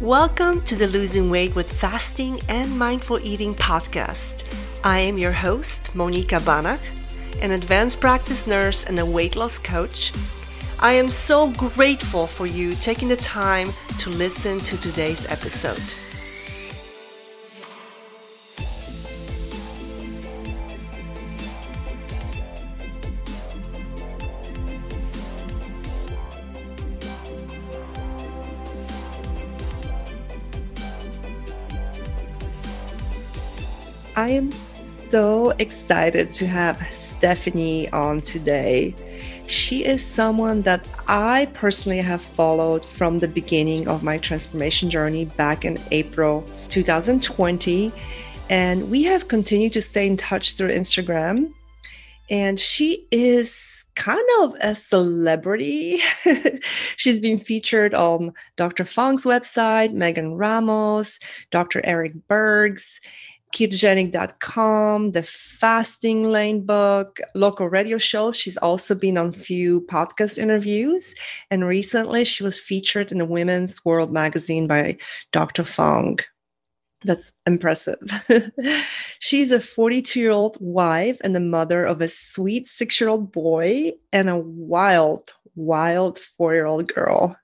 Welcome to the Losing Weight with Fasting and Mindful Eating podcast. I am your host, Monika Banach, an advanced practice nurse and a weight loss coach. I am so grateful for you taking the time to listen to today's episode. I am so excited to have Stephanie on today. She is someone that I personally have followed from the beginning of my transformation journey back in April 2020. And we have continued to stay in touch through Instagram. And she is kind of a celebrity. She's been featured on Dr. Fung's website, Megan Ramos, Dr. Eric Bergs, ketogenic.com, the fasting lane book, local radio shows. She's also been on few podcast interviews. And recently she was featured in the Women's World magazine by Dr. Fung. That's impressive. She's a 42 year old wife and the mother of a sweet six year old boy and a wild, wild four year old girl.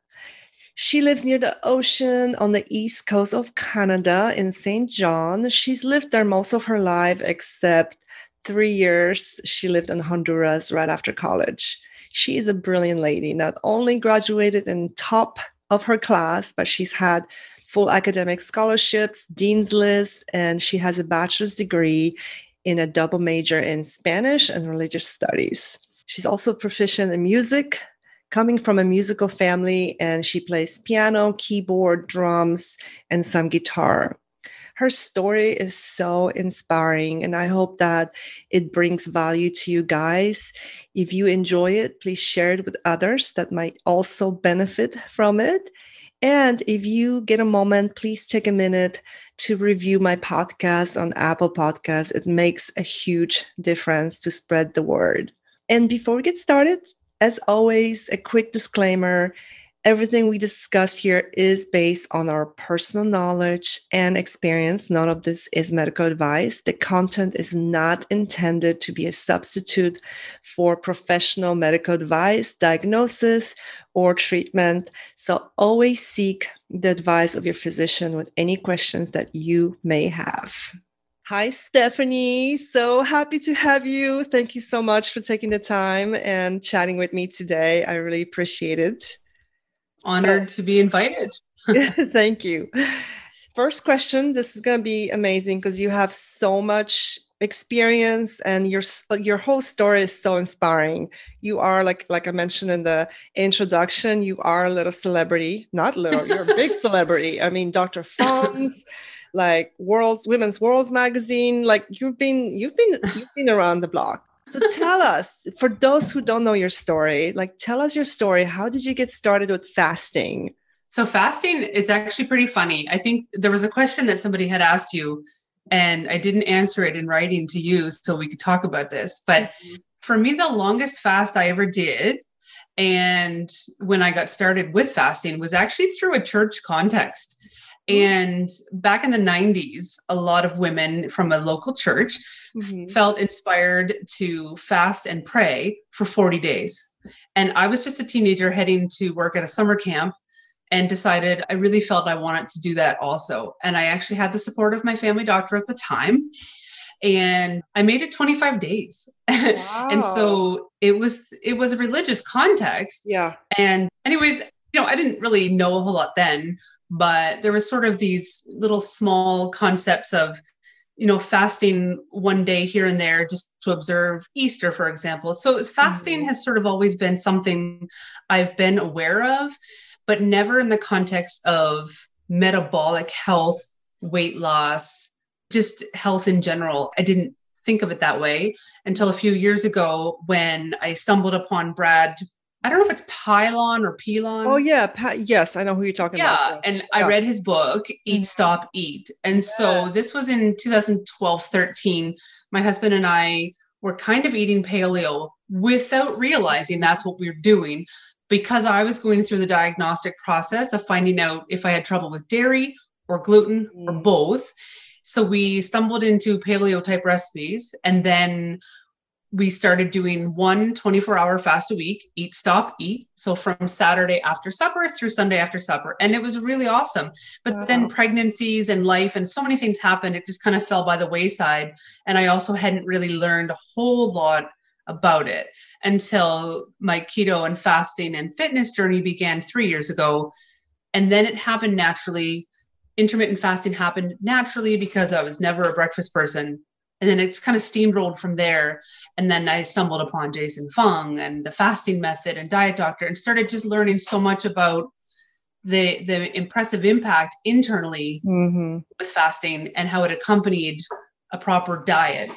She lives near the ocean on the east coast of Canada in St. John. She's lived there most of her life, except three years she lived in Honduras right after college. She is a brilliant lady, not only graduated in top of her class, but she's had full academic scholarships, dean's list, and she has a bachelor's degree in a double major in Spanish and religious studies. She's also proficient in music, coming from a musical family, and she plays piano, keyboard, drums, and some guitar. Her story is so inspiring, and I hope that it brings value to you guys. If you enjoy it, please share it with others that might also benefit from it. And if you get a moment, please take a minute to review my podcast on Apple Podcasts. It makes a huge difference to spread the word. And before we get started, as always, a quick disclaimer everything we discuss here is based on our personal knowledge and experience. None of this is medical advice. The content is not intended to be a substitute for professional medical advice, diagnosis, or treatment. So always seek the advice of your physician with any questions that you may have. Hi, Stephanie. So happy to have you. Thank you so much for taking the time and chatting with me today. I really appreciate it. Honored so, to be invited. thank you. First question this is going to be amazing because you have so much experience and your your whole story is so inspiring you are like like i mentioned in the introduction you are a little celebrity not little you're a big celebrity i mean dr Fung's like World's Women's Worlds magazine. Like you've been you've been you've been around the block. So tell us, for those who don't know your story, like tell us your story. How did you get started with fasting? So fasting it's actually pretty funny. I think there was a question that somebody had asked you, and I didn't answer it in writing to you so we could talk about this. But mm-hmm. for me, the longest fast I ever did and when I got started with fasting was actually through a church context. And back in the 90s, a lot of women from a local church mm-hmm. felt inspired to fast and pray for 40 days. And I was just a teenager heading to work at a summer camp and decided I really felt I wanted to do that also. And I actually had the support of my family doctor at the time. And I made it 25 days. Wow. and so it was it was a religious context. Yeah. And anyway, you know, I didn't really know a whole lot then, but there was sort of these little small concepts of you know fasting one day here and there just to observe easter for example so fasting mm-hmm. has sort of always been something i've been aware of but never in the context of metabolic health weight loss just health in general i didn't think of it that way until a few years ago when i stumbled upon brad I don't know if it's Pylon or Pelon. Oh yeah, pa- yes, I know who you're talking yeah, about. Yeah, and I read his book, Eat mm-hmm. Stop Eat. And yeah. so this was in 2012, 13. My husband and I were kind of eating paleo without realizing that's what we were doing. because I was going through the diagnostic process of finding out if I had trouble with dairy or gluten mm. or both. So we stumbled into paleo type recipes and then we started doing one 24 hour fast a week, eat, stop, eat. So from Saturday after supper through Sunday after supper. And it was really awesome. But wow. then pregnancies and life and so many things happened. It just kind of fell by the wayside. And I also hadn't really learned a whole lot about it until my keto and fasting and fitness journey began three years ago. And then it happened naturally. Intermittent fasting happened naturally because I was never a breakfast person and then it's kind of steamrolled from there. And then i stumbled upon jason fung and the fasting method and diet doctor and started just learning so much about the the impressive impact internally mm-hmm. with fasting and how it accompanied a proper diet.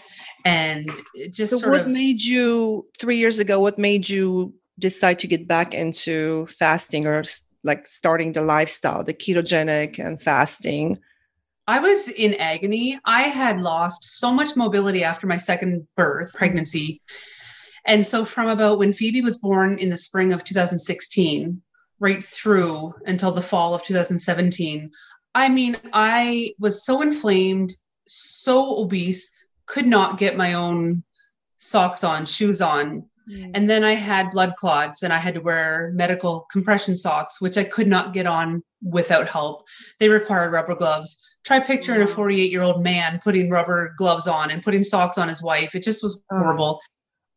And just so what of, made you three years ago what made you decide to get back into fasting or like starting the lifestyle the ketogenic and fasting I was in agony. I had lost so much mobility after my second birth, pregnancy. And so, from about when Phoebe was born in the spring of 2016, right through until the fall of 2017, I mean, I was so inflamed, so obese, could not get my own socks on, shoes on. Mm. And then I had blood clots and I had to wear medical compression socks, which I could not get on without help. They required rubber gloves try picturing a 48 year old man putting rubber gloves on and putting socks on his wife. It just was oh. horrible.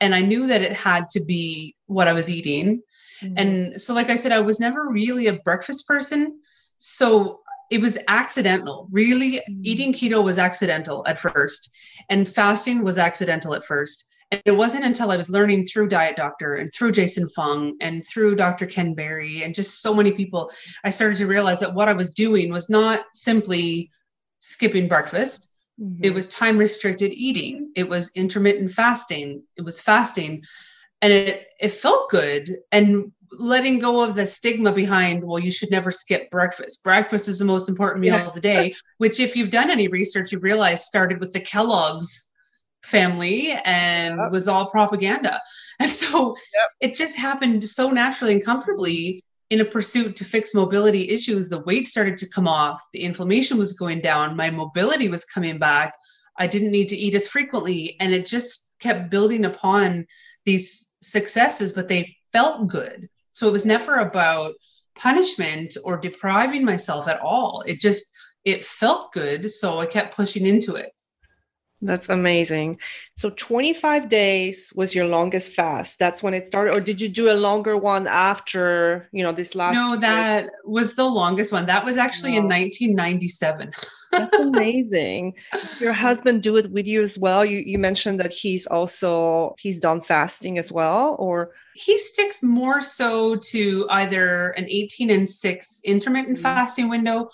And I knew that it had to be what I was eating. Mm-hmm. And so, like I said, I was never really a breakfast person. So it was accidental. Really, mm-hmm. eating keto was accidental at first, and fasting was accidental at first. And it wasn't until I was learning through Diet Doctor and through Jason Fung and through Dr. Ken Berry and just so many people, I started to realize that what I was doing was not simply skipping breakfast. Mm-hmm. It was time restricted eating. It was intermittent fasting. It was fasting. And it, it felt good. And letting go of the stigma behind, well, you should never skip breakfast. Breakfast is the most important meal yeah. of the day, which, if you've done any research, you realize started with the Kellogg's family and yep. was all propaganda. And so yep. it just happened so naturally and comfortably in a pursuit to fix mobility issues, the weight started to come off, the inflammation was going down, my mobility was coming back. I didn't need to eat as frequently. And it just kept building upon these successes, but they felt good. So it was never about punishment or depriving myself at all. It just, it felt good. So I kept pushing into it. That's amazing. So 25 days was your longest fast. That's when it started or did you do a longer one after, you know, this last No, that was the longest one. That was actually wow. in 1997. That's amazing. Your husband do it with you as well. You you mentioned that he's also he's done fasting as well or he sticks more so to either an 18 and 6 intermittent mm-hmm. fasting window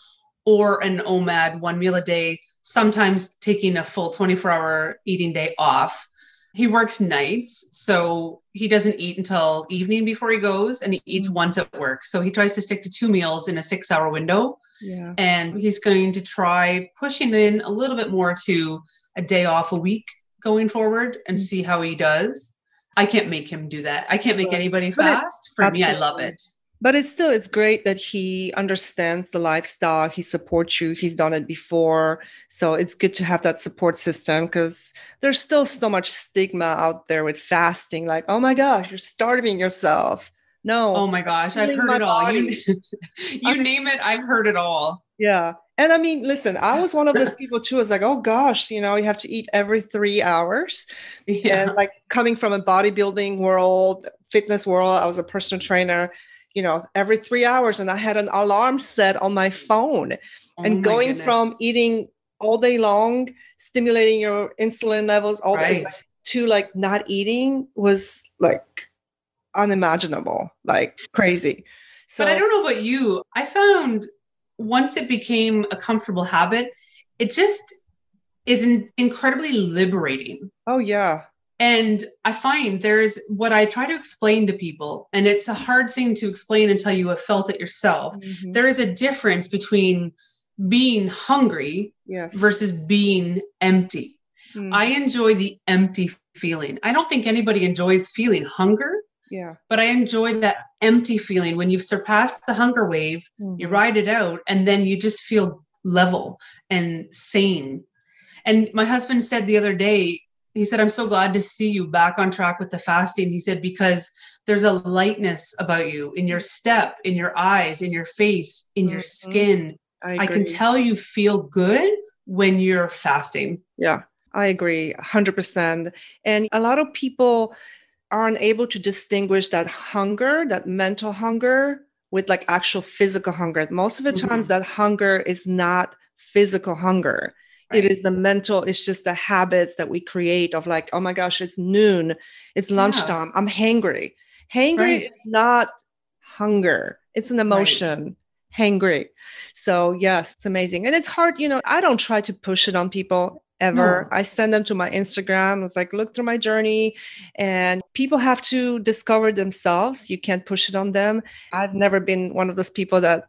or an OMAD one meal a day sometimes taking a full 24 hour eating day off. He works nights, so he doesn't eat until evening before he goes, and he eats mm-hmm. once at work. So he tries to stick to two meals in a six hour window. Yeah. And he's going to try pushing in a little bit more to a day off a week going forward and mm-hmm. see how he does. I can't make him do that. I can't make anybody fast. For Absolutely. me, I love it but it's still it's great that he understands the lifestyle. He supports you. He's done it before. So it's good to have that support system because there's still so much stigma out there with fasting like oh my gosh you're starving yourself. No. Oh my gosh i've heard it all. You, you name it i've heard it all. Yeah. And i mean listen i was one of those people too. I was like oh gosh you know you have to eat every three hours. Yeah. and like coming from a bodybuilding world fitness world i was a personal trainer you know, every three hours, and I had an alarm set on my phone. Oh and going goodness. from eating all day long, stimulating your insulin levels all right. day, to like not eating was like unimaginable, like crazy. So, but I don't know about you. I found once it became a comfortable habit, it just is incredibly liberating. Oh yeah. And I find there's what I try to explain to people, and it's a hard thing to explain until you have felt it yourself. Mm-hmm. There is a difference between being hungry yes. versus being empty. Mm. I enjoy the empty feeling. I don't think anybody enjoys feeling hunger. Yeah. But I enjoy that empty feeling when you've surpassed the hunger wave, mm-hmm. you ride it out, and then you just feel level and sane. And my husband said the other day, he said, I'm so glad to see you back on track with the fasting. He said, because there's a lightness about you in your step, in your eyes, in your face, in your mm-hmm. skin. I, I, can tell you feel good when you're fasting. Yeah, I agree 100%. And a lot of people aren't able to distinguish that hunger, that mental hunger, with like actual physical hunger. Most of the mm-hmm. times, that hunger is not physical hunger. Right. It is the mental, it's just the habits that we create of like, oh my gosh, it's noon, it's lunchtime, yeah. I'm hangry. Hangry right. is not hunger, it's an emotion. Right. Hangry. So, yes, it's amazing. And it's hard, you know, I don't try to push it on people ever. No. I send them to my Instagram. It's like, look through my journey. And people have to discover themselves. You can't push it on them. I've never been one of those people that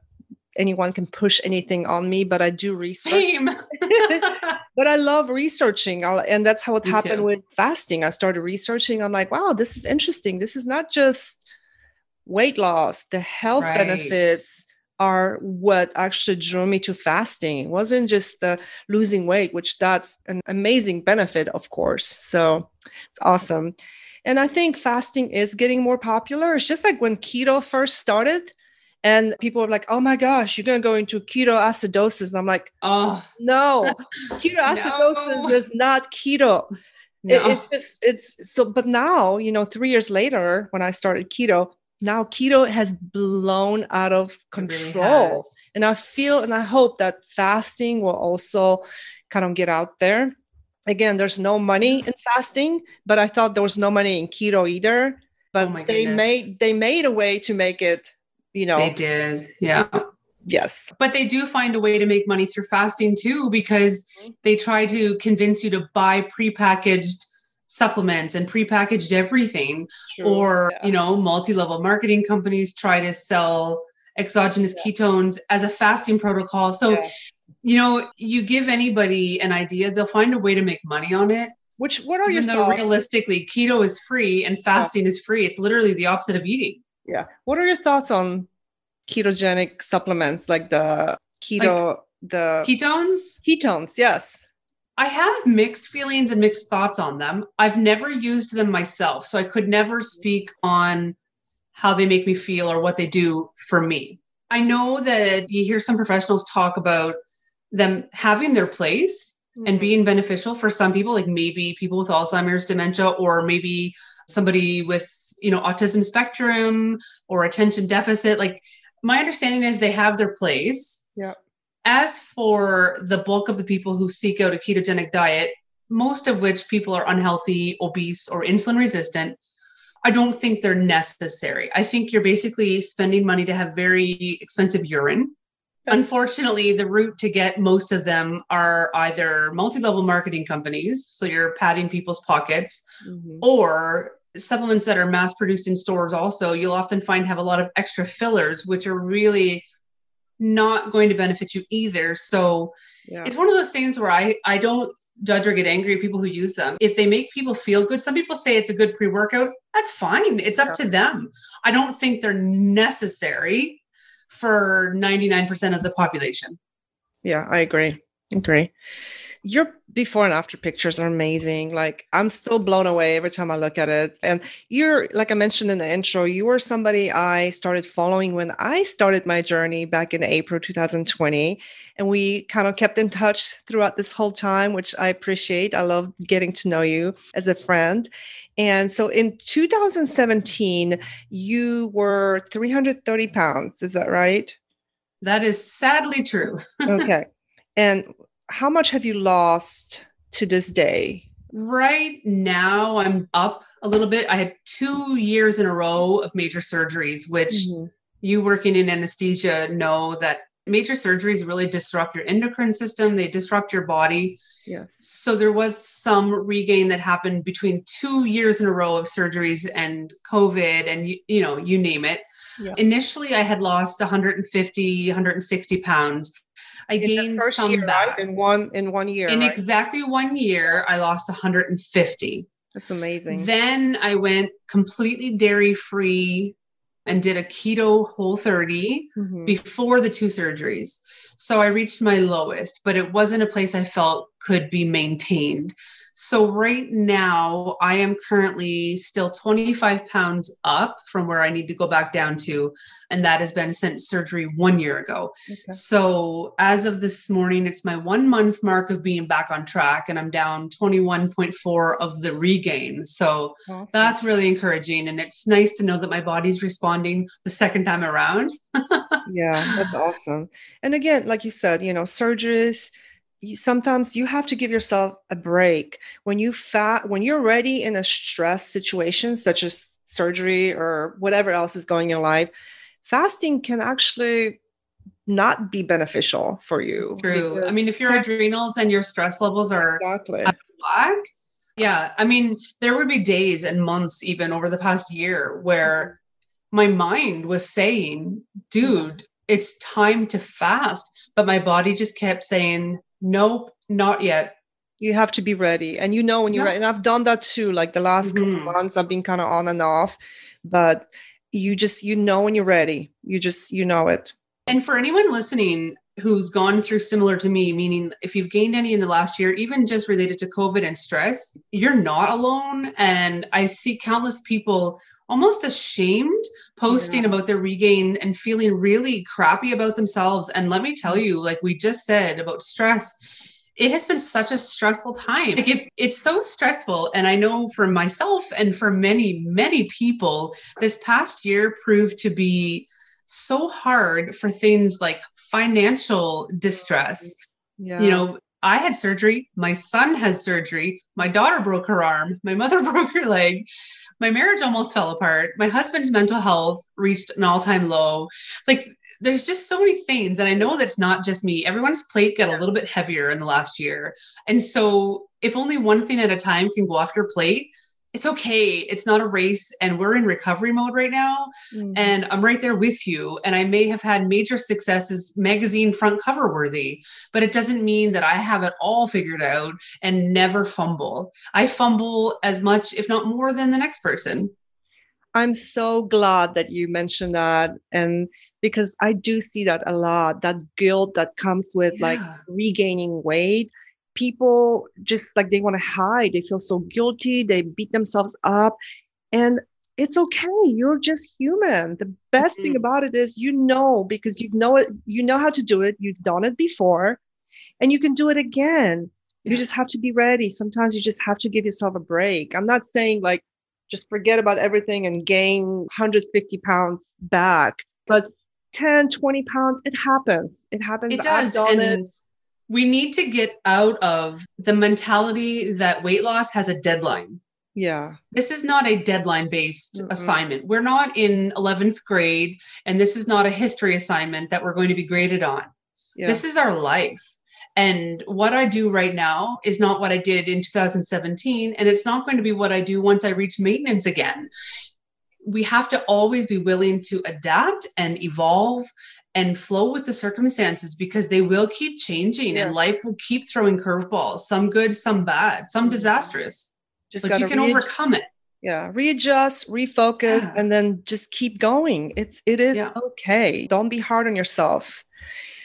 anyone can push anything on me, but I do research. but I love researching. And that's how it me happened too. with fasting. I started researching. I'm like, wow, this is interesting. This is not just weight loss, the health right. benefits are what actually drew me to fasting. It wasn't just the losing weight, which that's an amazing benefit, of course. So it's awesome. And I think fasting is getting more popular. It's just like when keto first started, and people are like, oh my gosh, you're going to go into keto acidosis. And I'm like, oh, no, keto acidosis no. is not keto. No. It, it's just, it's so, but now, you know, three years later, when I started keto, now keto has blown out of control. Really and I feel and I hope that fasting will also kind of get out there. Again, there's no money in fasting, but I thought there was no money in keto either. But oh they made they made a way to make it, you know. They did. Yeah. Yes. But they do find a way to make money through fasting too, because mm-hmm. they try to convince you to buy prepackaged supplements and prepackaged everything True. or yeah. you know multi-level marketing companies try to sell exogenous yeah. ketones as a fasting protocol so yeah. you know you give anybody an idea they'll find a way to make money on it which what are Even your though thoughts? realistically keto is free and fasting is free it's literally the opposite of eating yeah what are your thoughts on ketogenic supplements like the keto like the ketones ketones yes I have mixed feelings and mixed thoughts on them. I've never used them myself, so I could never speak on how they make me feel or what they do for me. I know that you hear some professionals talk about them having their place mm-hmm. and being beneficial for some people, like maybe people with Alzheimer's, dementia, or maybe somebody with, you know, autism spectrum or attention deficit. Like my understanding is they have their place. Yeah. As for the bulk of the people who seek out a ketogenic diet, most of which people are unhealthy, obese, or insulin resistant, I don't think they're necessary. I think you're basically spending money to have very expensive urine. Unfortunately, the route to get most of them are either multi level marketing companies, so you're padding people's pockets, mm-hmm. or supplements that are mass produced in stores. Also, you'll often find have a lot of extra fillers, which are really not going to benefit you either. So yeah. it's one of those things where I I don't judge or get angry at people who use them. If they make people feel good, some people say it's a good pre-workout. That's fine. It's up yeah. to them. I don't think they're necessary for 99% of the population. Yeah, I agree. Agree your before and after pictures are amazing. Like I'm still blown away every time I look at it. And you're like I mentioned in the intro, you were somebody I started following when I started my journey back in April 2020. And we kind of kept in touch throughout this whole time, which I appreciate. I love getting to know you as a friend. And so in 2017, you were 330 pounds. Is that right? That is sadly true. okay. And how much have you lost to this day? Right now, I'm up a little bit. I had two years in a row of major surgeries, which mm-hmm. you working in anesthesia know that major surgeries really disrupt your endocrine system, they disrupt your body. Yes. So there was some regain that happened between two years in a row of surgeries and COVID and you, you know, you name it. Yeah. Initially, I had lost 150, 160 pounds. I in gained some year, back right? in one in one year. In right? exactly one year, I lost 150. That's amazing. Then I went completely dairy free and did a keto whole 30 mm-hmm. before the two surgeries. So I reached my lowest, but it wasn't a place I felt could be maintained. So right now, I am currently still 25 pounds up from where I need to go back down to. And that has been since surgery one year ago. Okay. So as of this morning, it's my one month mark of being back on track, and I'm down 21.4 of the regain. So awesome. that's really encouraging. And it's nice to know that my body's responding the second time around. yeah, that's awesome. And again, like you said, you know, surgeries you, sometimes you have to give yourself a break. When you fat when you're ready in a stress situation such as surgery or whatever else is going in your life fasting can actually not be beneficial for you. True. I mean if your adrenals and your stress levels are exactly. black yeah i mean there would be days and months even over the past year where mm-hmm. my mind was saying dude it's time to fast but my body just kept saying nope, not yet. You have to be ready. And you know when you're ready. And I've done that too. Like the last mm-hmm. couple months, I've been kind of on and off, but you just, you know when you're ready. You just, you know it. And for anyone listening, who's gone through similar to me, meaning if you've gained any in the last year, even just related to COVID and stress, you're not alone. And I see countless people almost ashamed posting yeah. about their regain and feeling really crappy about themselves. And let me tell you, like we just said about stress, it has been such a stressful time. Like if it's so stressful, and I know for myself and for many, many people, this past year proved to be so hard for things like financial distress. Yeah. You know, I had surgery, my son had surgery, my daughter broke her arm, my mother broke her leg, my marriage almost fell apart, my husband's mental health reached an all-time low. Like there's just so many things and I know that's not just me. Everyone's plate got a little bit heavier in the last year. And so if only one thing at a time can go off your plate, it's okay. It's not a race. And we're in recovery mode right now. Mm-hmm. And I'm right there with you. And I may have had major successes, magazine front cover worthy, but it doesn't mean that I have it all figured out and never fumble. I fumble as much, if not more, than the next person. I'm so glad that you mentioned that. And because I do see that a lot that guilt that comes with yeah. like regaining weight people just like they want to hide. They feel so guilty. They beat themselves up. And it's okay. You're just human. The best mm-hmm. thing about it is you know because you know it, you know how to do it. You've done it before and you can do it again. Yeah. You just have to be ready. Sometimes you just have to give yourself a break. I'm not saying like just forget about everything and gain 150 pounds back, but 10, 20 pounds, it happens. It happens. It does. and- it we need to get out of the mentality that weight loss has a deadline. Yeah. This is not a deadline based mm assignment. We're not in 11th grade, and this is not a history assignment that we're going to be graded on. Yeah. This is our life. And what I do right now is not what I did in 2017, and it's not going to be what I do once I reach maintenance again. We have to always be willing to adapt and evolve and flow with the circumstances because they will keep changing yes. and life will keep throwing curveballs, some good, some bad, some mm-hmm. disastrous. Just but you can overcome it. Yeah, readjust, refocus, yeah. and then just keep going. It's it is yeah. okay. Don't be hard on yourself.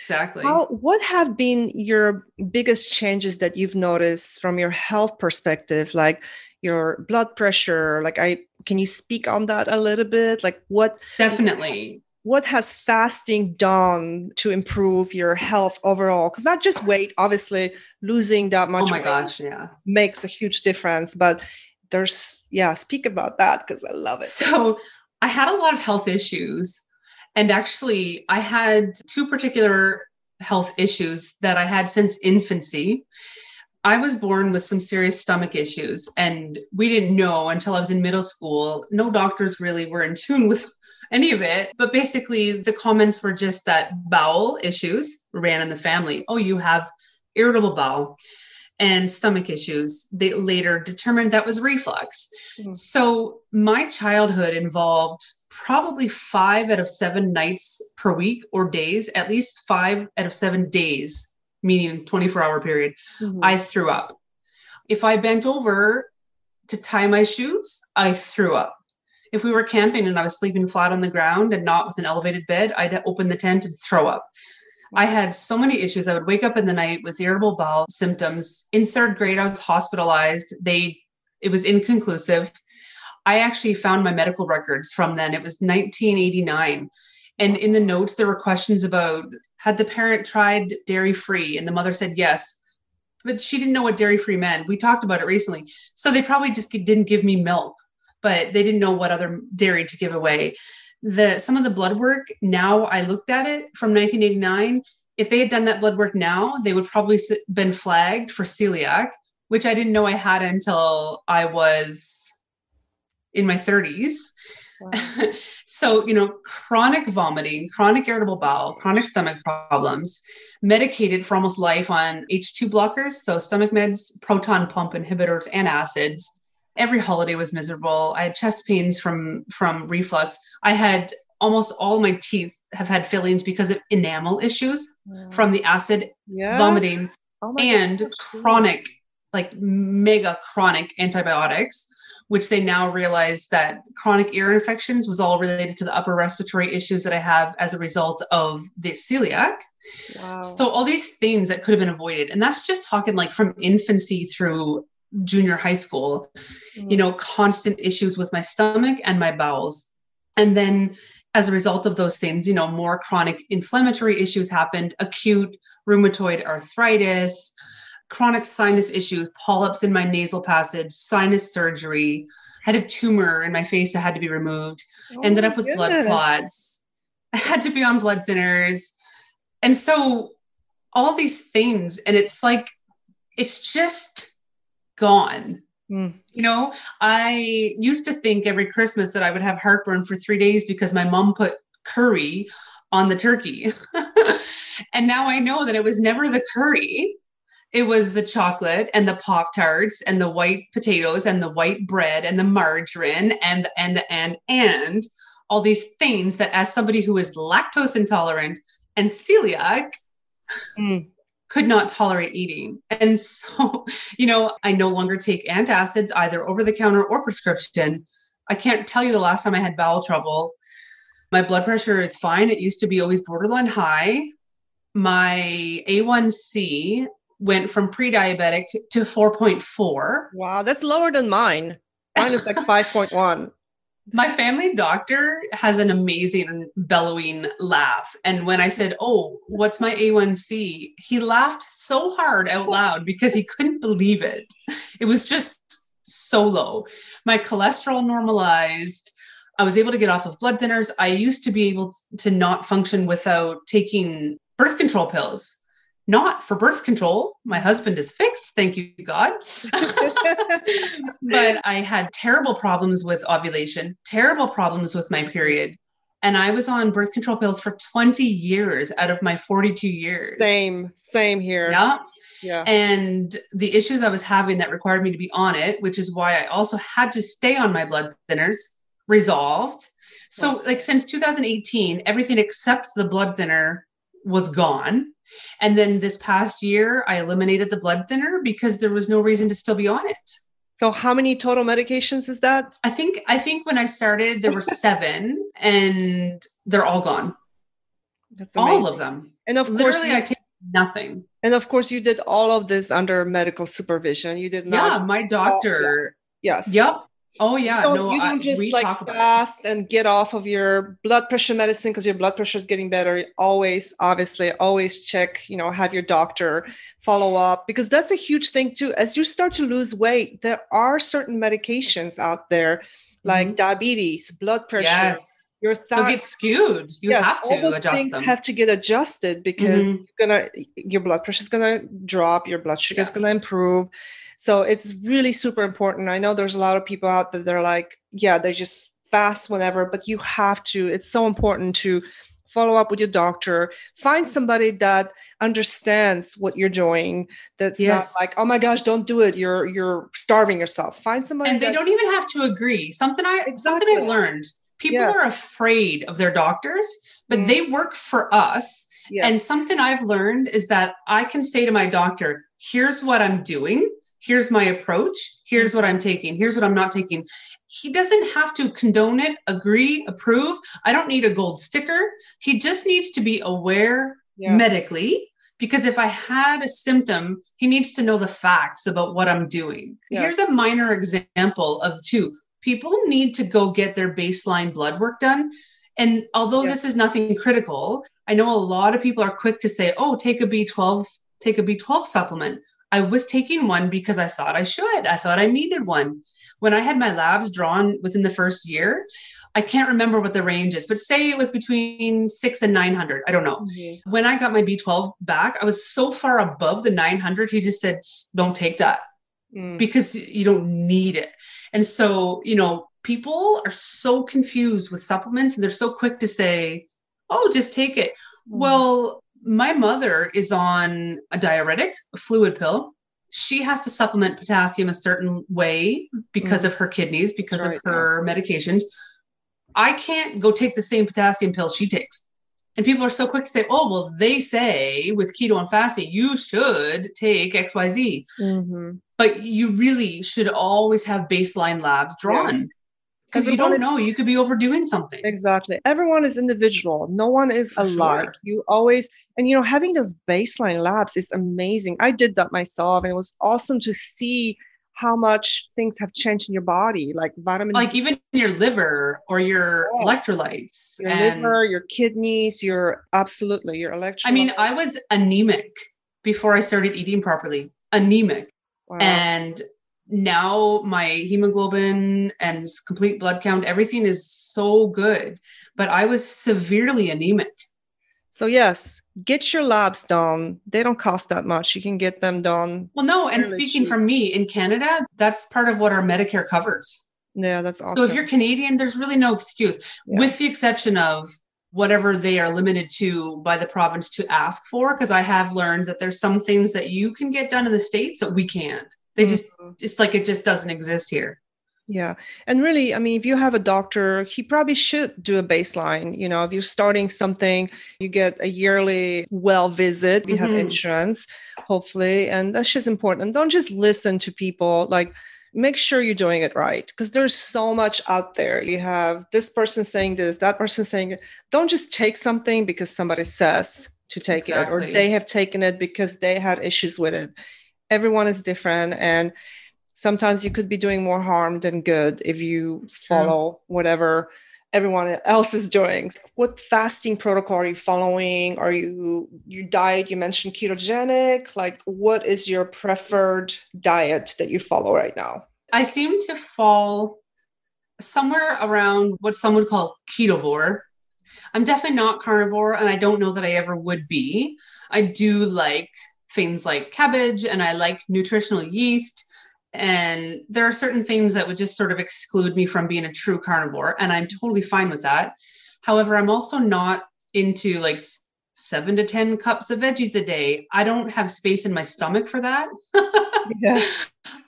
Exactly. How, what have been your biggest changes that you've noticed from your health perspective, like your blood pressure? Like, I can you speak on that a little bit? Like, what definitely what has fasting done to improve your health overall? Because not just weight, obviously, losing that oh much. Oh my gosh, yeah, makes a huge difference. But there's yeah, speak about that because I love it. So I had a lot of health issues, and actually, I had two particular health issues that I had since infancy. I was born with some serious stomach issues, and we didn't know until I was in middle school. No doctors really were in tune with any of it. But basically, the comments were just that bowel issues ran in the family. Oh, you have irritable bowel and stomach issues. They later determined that was reflux. Mm-hmm. So my childhood involved probably five out of seven nights per week or days, at least five out of seven days, meaning 24 hour period, mm-hmm. I threw up. If I bent over to tie my shoes, I threw up. If we were camping and I was sleeping flat on the ground and not with an elevated bed, I'd open the tent and throw up. I had so many issues. I would wake up in the night with irritable bowel symptoms. In third grade, I was hospitalized. They it was inconclusive. I actually found my medical records from then. It was 1989. And in the notes, there were questions about had the parent tried dairy free? And the mother said yes, but she didn't know what dairy free meant. We talked about it recently. So they probably just didn't give me milk, but they didn't know what other dairy to give away. The some of the blood work now I looked at it from 1989. If they had done that blood work now, they would probably been flagged for celiac, which I didn't know I had until I was in my 30s. Wow. so, you know, chronic vomiting, chronic irritable bowel, chronic stomach problems, medicated for almost life on H2 blockers, so stomach meds, proton pump inhibitors, and acids. Every holiday was miserable. I had chest pains from from reflux. I had almost all my teeth have had fillings because of enamel issues from the acid yeah. vomiting oh and God. chronic like mega chronic antibiotics which they now realize that chronic ear infections was all related to the upper respiratory issues that I have as a result of the celiac. Wow. So all these things that could have been avoided. And that's just talking like from infancy through junior high school, mm. you know, constant issues with my stomach and my bowels. And then as a result of those things, you know, more chronic inflammatory issues happened, acute rheumatoid arthritis, chronic sinus issues, polyps in my nasal passage, sinus surgery, had a tumor in my face that had to be removed, oh ended up with goodness. blood clots. I had to be on blood thinners. And so all these things, and it's like, it's just gone. Mm. You know, I used to think every Christmas that I would have heartburn for three days because my mom put curry on the turkey. and now I know that it was never the curry it was the chocolate and the pop tarts and the white potatoes and the white bread and the margarine and and and and all these things that as somebody who is lactose intolerant and celiac mm. Could not tolerate eating and so you know i no longer take antacids either over the counter or prescription i can't tell you the last time i had bowel trouble my blood pressure is fine it used to be always borderline high my a1c went from pre-diabetic to 4.4. Wow, that's lower than mine. Mine is like 5.1. My family doctor has an amazing bellowing laugh. And when I said, Oh, what's my A1C? He laughed so hard out loud because he couldn't believe it. It was just so low. My cholesterol normalized. I was able to get off of blood thinners. I used to be able to not function without taking birth control pills not for birth control. My husband is fixed, thank you, God. but I had terrible problems with ovulation, terrible problems with my period. And I was on birth control pills for 20 years out of my 42 years. Same, same here. Yeah. Yeah. And the issues I was having that required me to be on it, which is why I also had to stay on my blood thinners, resolved. So, like, since 2018, everything except the blood thinner was gone and then this past year, I eliminated the blood thinner because there was no reason to still be on it. So how many total medications is that? I think I think when I started there were 7 and they're all gone. That's amazing. all of them. And of course Literally, I take nothing. And of course you did all of this under medical supervision. You did not Yeah, my doctor. Yes. Yep. Oh yeah, you no, you don't just like fast and get off of your blood pressure medicine because your blood pressure is getting better. Always, obviously, always check. You know, have your doctor follow up because that's a huge thing too. As you start to lose weight, there are certain medications out there like mm-hmm. diabetes, blood pressure. Yes. Your th- They'll get skewed. You yes, have to all those adjust things them. have to get adjusted because mm-hmm. gonna your blood pressure is gonna drop, your blood sugar is gonna improve so it's really super important. I know there's a lot of people out there that are like, yeah, they're just fast whenever, but you have to, it's so important to follow up with your doctor find somebody that understands what you're doing that's yes. not like oh my gosh don't do it you're you're starving yourself find somebody and they that, don't even have to agree something i exactly. something i've learned people yes. are afraid of their doctors but mm-hmm. they work for us yes. and something i've learned is that i can say to my doctor here's what i'm doing here's my approach, here's what I'm taking, here's what I'm not taking. He doesn't have to condone it, agree, approve. I don't need a gold sticker. He just needs to be aware yes. medically because if I had a symptom, he needs to know the facts about what I'm doing. Yeah. Here's a minor example of two. People need to go get their baseline blood work done. And although yeah. this is nothing critical, I know a lot of people are quick to say, oh, take a B12, take a B12 supplement. I was taking one because I thought I should. I thought I needed one. When I had my labs drawn within the first year, I can't remember what the range is, but say it was between six and 900. I don't know. Mm-hmm. When I got my B12 back, I was so far above the 900. He just said, don't take that mm. because you don't need it. And so, you know, people are so confused with supplements and they're so quick to say, oh, just take it. Mm. Well, my mother is on a diuretic, a fluid pill. She has to supplement potassium a certain way because mm. of her kidneys, because right, of her yeah. medications. I can't go take the same potassium pill she takes. And people are so quick to say, oh, well, they say with keto and fasting, you should take XYZ. Mm-hmm. But you really should always have baseline labs drawn. Because you don't is, know, you could be overdoing something. Exactly. Everyone is individual. No one is alike. Sure. You always, and you know, having those baseline labs is amazing. I did that myself, and it was awesome to see how much things have changed in your body, like vitamin, like even your liver or your yeah. electrolytes, your and liver, your kidneys, your absolutely your electrolytes. I mean, I was anemic before I started eating properly, anemic, wow. and now my hemoglobin and complete blood count, everything is so good, but I was severely anemic. So yes, get your labs done. They don't cost that much. You can get them done. Well, no, and speaking cheap. from me in Canada, that's part of what our Medicare covers. Yeah, that's awesome. So if you're Canadian, there's really no excuse, yeah. with the exception of whatever they are limited to by the province to ask for. Because I have learned that there's some things that you can get done in the states that we can't. They mm-hmm. just, it's like it just doesn't exist here. Yeah. And really, I mean, if you have a doctor, he probably should do a baseline. You know, if you're starting something, you get a yearly well visit, you mm-hmm. have insurance, hopefully. And that's just important. And Don't just listen to people. Like, make sure you're doing it right because there's so much out there. You have this person saying this, that person saying it. Don't just take something because somebody says to take exactly. it or they have taken it because they had issues with it. Everyone is different. And sometimes you could be doing more harm than good if you follow whatever everyone else is doing. What fasting protocol are you following? Are you your diet? You mentioned ketogenic. Like, what is your preferred diet that you follow right now? I seem to fall somewhere around what some would call ketovore. I'm definitely not carnivore, and I don't know that I ever would be. I do like things like cabbage, and I like nutritional yeast and there are certain things that would just sort of exclude me from being a true carnivore. And I'm totally fine with that. However, I'm also not into like seven to 10 cups of veggies a day. I don't have space in my stomach for that. yeah.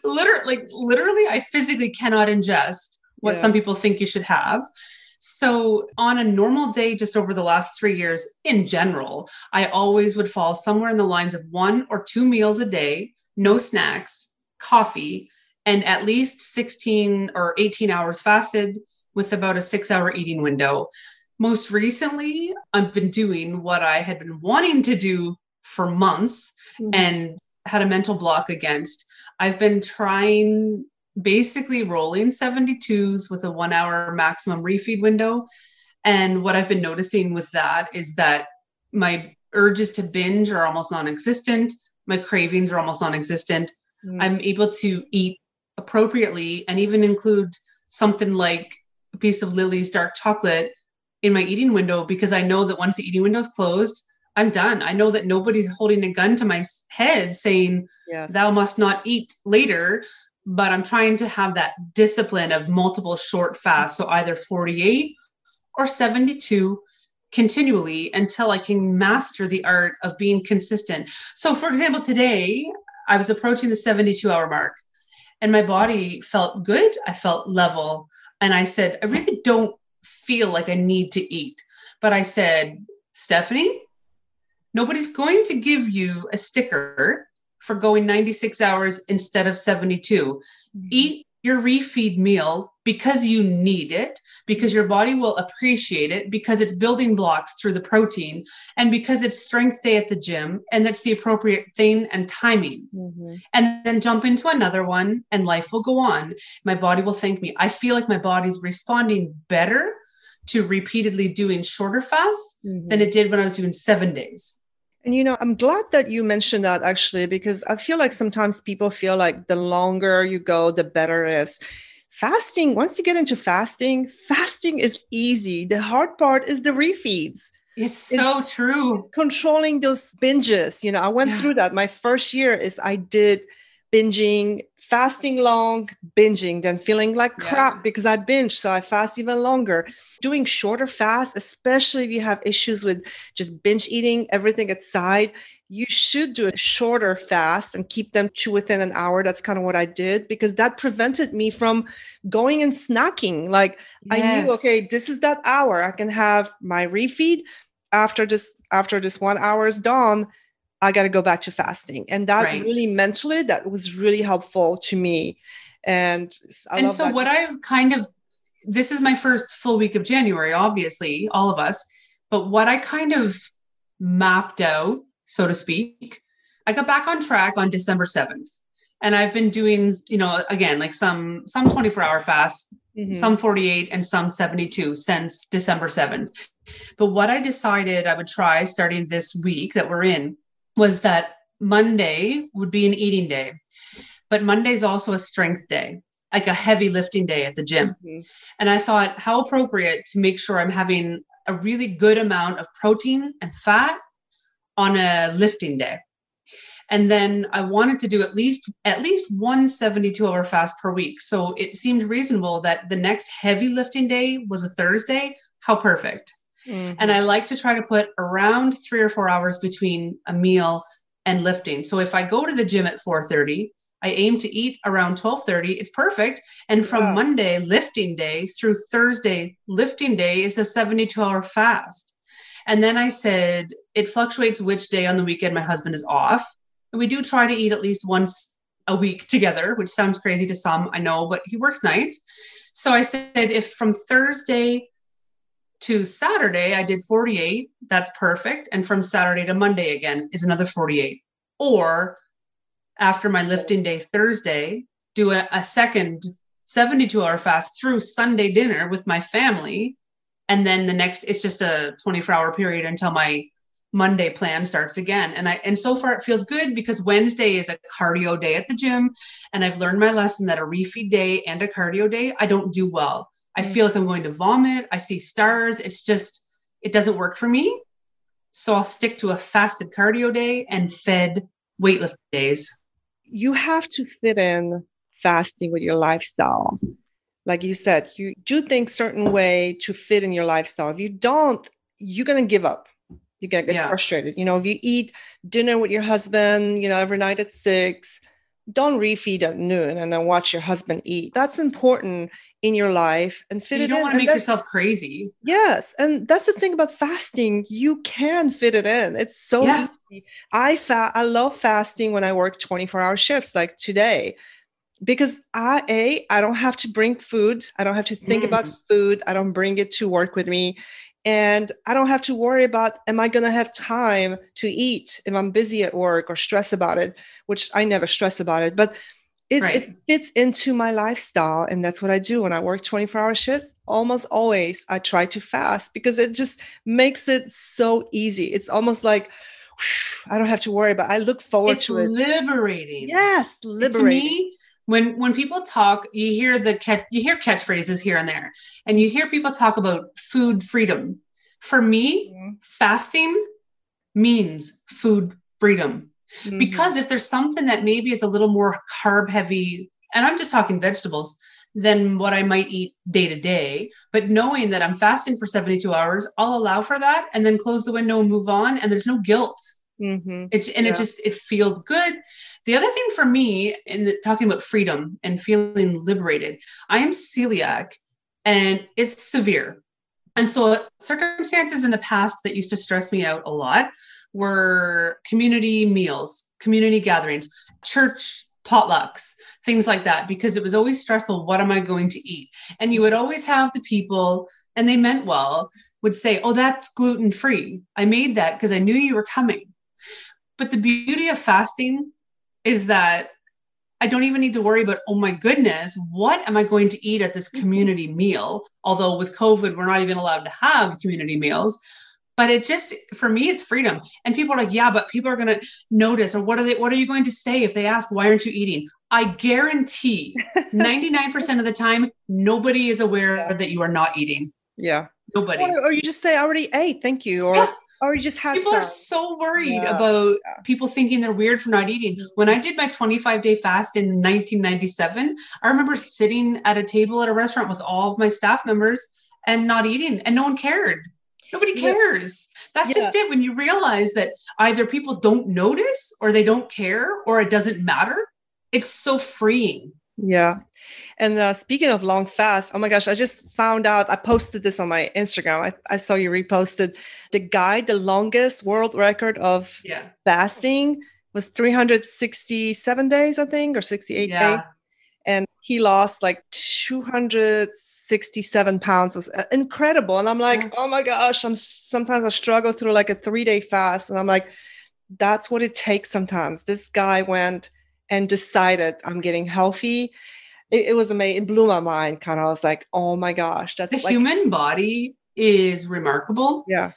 literally, like literally, I physically cannot ingest what yeah. some people think you should have. So, on a normal day, just over the last three years in general, I always would fall somewhere in the lines of one or two meals a day, no snacks, coffee and at least 16 or 18 hours fasted with about a six hour eating window. Most recently, I've been doing what I had been wanting to do for months mm-hmm. and had a mental block against. I've been trying basically rolling 72s with a one hour maximum refeed window. And what I've been noticing with that is that my urges to binge are almost non existent, my cravings are almost non existent mm. i'm able to eat appropriately and even include something like a piece of lily's dark chocolate in my eating window because i know that once the eating window is closed i'm done i know that nobody's holding a gun to my head saying yes. thou must not eat later but i'm trying to have that discipline of multiple short fasts so either 48 or 72 continually until I can master the art of being consistent. So, for example, today I was approaching the 72 hour mark and my body felt good. I felt level. And I said, I really don't feel like I need to eat. But I said, Stephanie, nobody's going to give you a sticker for going 96 hours instead of 72. Mm-hmm. Eat your refeed meal because you need it, because your body will appreciate it, because it's building blocks through the protein, and because it's strength day at the gym, and that's the appropriate thing and timing. Mm-hmm. And then jump into another one, and life will go on. My body will thank me. I feel like my body's responding better to repeatedly doing shorter fasts mm-hmm. than it did when I was doing seven days. And you know, I'm glad that you mentioned that actually, because I feel like sometimes people feel like the longer you go, the better it is. Fasting, once you get into fasting, fasting is easy. The hard part is the refeeds. It's so it's, true. It's controlling those binges. You know, I went yeah. through that. My first year is I did binging, fasting long, binging, then feeling like crap yeah. because I binge. So I fast even longer. Doing shorter fasts, especially if you have issues with just binge eating everything aside, you should do a shorter fast and keep them to within an hour. That's kind of what I did because that prevented me from going and snacking. Like yes. I knew, okay, this is that hour. I can have my refeed after this after this one hour is done I got to go back to fasting. And that right. really mentally, that was really helpful to me. And I and so what I've kind of, this is my first full week of January, obviously, all of us. But what I kind of mapped out, so to speak, I got back on track on December 7th. And I've been doing, you know, again, like some some 24 hour fasts, mm-hmm. some 48 and some 72 since December 7th. But what I decided I would try starting this week that we're in was that Monday would be an eating day, but Monday is also a strength day, like a heavy lifting day at the gym. Mm-hmm. And I thought, how appropriate to make sure I'm having a really good amount of protein and fat on a lifting day. And then I wanted to do at least at least one 72 hour fast per week. So it seemed reasonable that the next heavy lifting day was a Thursday. How perfect. Mm-hmm. And I like to try to put around three or four hours between a meal and lifting. So if I go to the gym at 4:30, I aim to eat around 12:30. It's perfect. And from yeah. Monday lifting day through Thursday lifting day is a 72-hour fast. And then I said it fluctuates which day on the weekend my husband is off. And we do try to eat at least once a week together, which sounds crazy to some, I know, but he works nights. So I said if from Thursday to Saturday, I did 48. That's perfect. And from Saturday to Monday again is another 48. Or after my lifting day Thursday, do a, a second 72 hour fast through Sunday dinner with my family. And then the next, it's just a 24 hour period until my Monday plan starts again. And I and so far it feels good because Wednesday is a cardio day at the gym. And I've learned my lesson that a refeed day and a cardio day, I don't do well. I feel like I'm going to vomit. I see stars. It's just, it doesn't work for me. So I'll stick to a fasted cardio day and fed weightlifting days. You have to fit in fasting with your lifestyle. Like you said, you do things certain way to fit in your lifestyle. If you don't, you're gonna give up. You're gonna get yeah. frustrated. You know, if you eat dinner with your husband, you know, every night at six, don't refeed at noon and then watch your husband eat. That's important in your life and fit you it in. You don't want to make yourself crazy. Yes. And that's the thing about fasting. You can fit it in. It's so easy. I fa- I love fasting when I work 24 hour shifts like today because I a I don't have to bring food. I don't have to think mm. about food. I don't bring it to work with me and I don't have to worry about am I going to have time to eat if I'm busy at work or stress about it, which I never stress about it, but it, right. it fits into my lifestyle and that's what I do when I work 24 hour shifts. Almost always I try to fast because it just makes it so easy. It's almost like whoosh, I don't have to worry about. It. I look forward it's to it. Liberating. Yes, liberating. To me, when when people talk you hear the catch you hear catchphrases here and there and you hear people talk about food freedom for me mm-hmm. fasting means food freedom mm-hmm. because if there's something that maybe is a little more carb heavy and i'm just talking vegetables than what i might eat day to day but knowing that i'm fasting for 72 hours i'll allow for that and then close the window and move on and there's no guilt mm-hmm. it's and yeah. it just it feels good the other thing for me, in talking about freedom and feeling liberated, I am celiac and it's severe. And so, circumstances in the past that used to stress me out a lot were community meals, community gatherings, church potlucks, things like that, because it was always stressful. What am I going to eat? And you would always have the people, and they meant well, would say, Oh, that's gluten free. I made that because I knew you were coming. But the beauty of fasting is that I don't even need to worry about, oh my goodness, what am I going to eat at this mm-hmm. community meal? Although with COVID, we're not even allowed to have community meals. But it just, for me, it's freedom. And people are like, yeah, but people are going to notice, or what are they, what are you going to say if they ask, why aren't you eating? I guarantee 99% of the time, nobody is aware that you are not eating. Yeah. Nobody. Or, or, you just say, I already ate, thank you. Or, yeah or you just have people some. are so worried yeah. about yeah. people thinking they're weird for not eating when i did my 25 day fast in 1997 i remember sitting at a table at a restaurant with all of my staff members and not eating and no one cared nobody cares yeah. that's just it when you realize that either people don't notice or they don't care or it doesn't matter it's so freeing yeah and uh, speaking of long fast, oh my gosh, I just found out, I posted this on my Instagram. I, I saw you reposted the guy, the longest world record of yeah. fasting was 367 days, I think, or 68 yeah. days. And he lost like 267 pounds. It was uh, incredible. And I'm like, yeah. oh my gosh, I'm sometimes I struggle through like a three day fast. And I'm like, that's what it takes sometimes. This guy went and decided I'm getting healthy it, it was amazing. It blew my mind. Kind of, I was like, oh my gosh, that's the like- human body is remarkable. Yeah.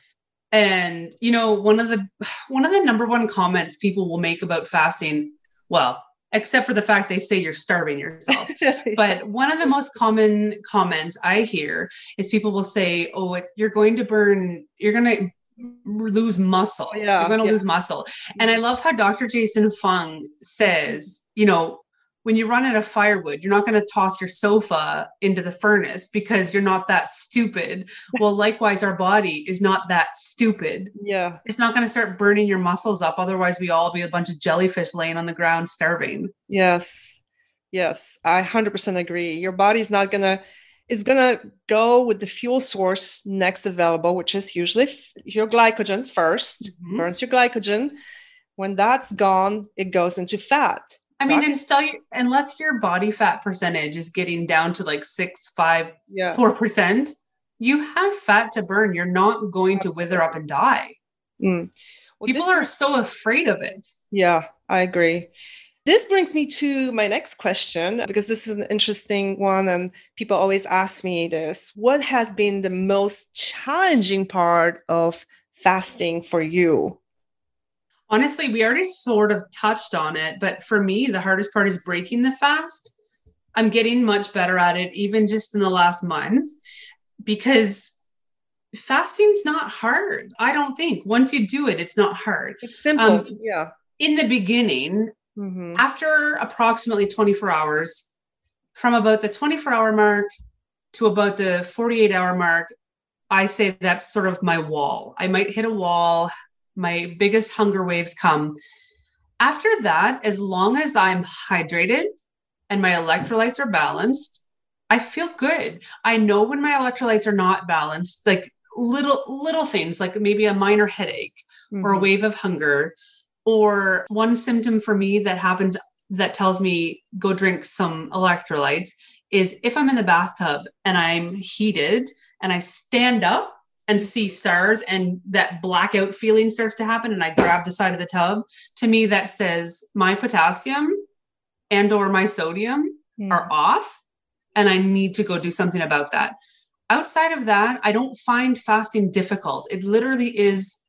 And you know, one of the one of the number one comments people will make about fasting, well, except for the fact they say you're starving yourself. but one of the most common comments I hear is people will say, "Oh, you're going to burn, you're going to lose muscle. Yeah, you're going to yeah. lose muscle." And I love how Dr. Jason Fung says, you know, when you run out of firewood, you're not going to toss your sofa into the furnace because you're not that stupid. Well, likewise, our body is not that stupid. Yeah. It's not going to start burning your muscles up. Otherwise, we all be a bunch of jellyfish laying on the ground starving. Yes. Yes. I 100% agree. Your body's not going to, it's going to go with the fuel source next available, which is usually your glycogen 1st mm-hmm. burns your glycogen. When that's gone, it goes into fat I mean, and still, unless your body fat percentage is getting down to like six, five, yes. four percent, you have fat to burn. You're not going That's to wither up and die. Mm. Well, People are so afraid of it. Yeah, I agree. This brings me to my next question because this is an interesting one, and people always ask me this. What has been the most challenging part of fasting for you? Honestly, we already sort of touched on it, but for me, the hardest part is breaking the fast. I'm getting much better at it, even just in the last month, because fasting's not hard. I don't think once you do it, it's not hard. It's simple. Um, yeah. In the beginning, mm-hmm. after approximately 24 hours, from about the 24 hour mark to about the 48 hour mark, I say that's sort of my wall. I might hit a wall my biggest hunger waves come. After that, as long as I'm hydrated and my electrolytes are balanced, I feel good. I know when my electrolytes are not balanced, like little little things like maybe a minor headache mm-hmm. or a mm-hmm. wave of hunger or one symptom for me that happens that tells me go drink some electrolytes is if I'm in the bathtub and I'm heated and I stand up and see stars and that blackout feeling starts to happen and I grab the side of the tub, to me that says my potassium and or my sodium mm. are off and I need to go do something about that. Outside of that, I don't find fasting difficult. It literally is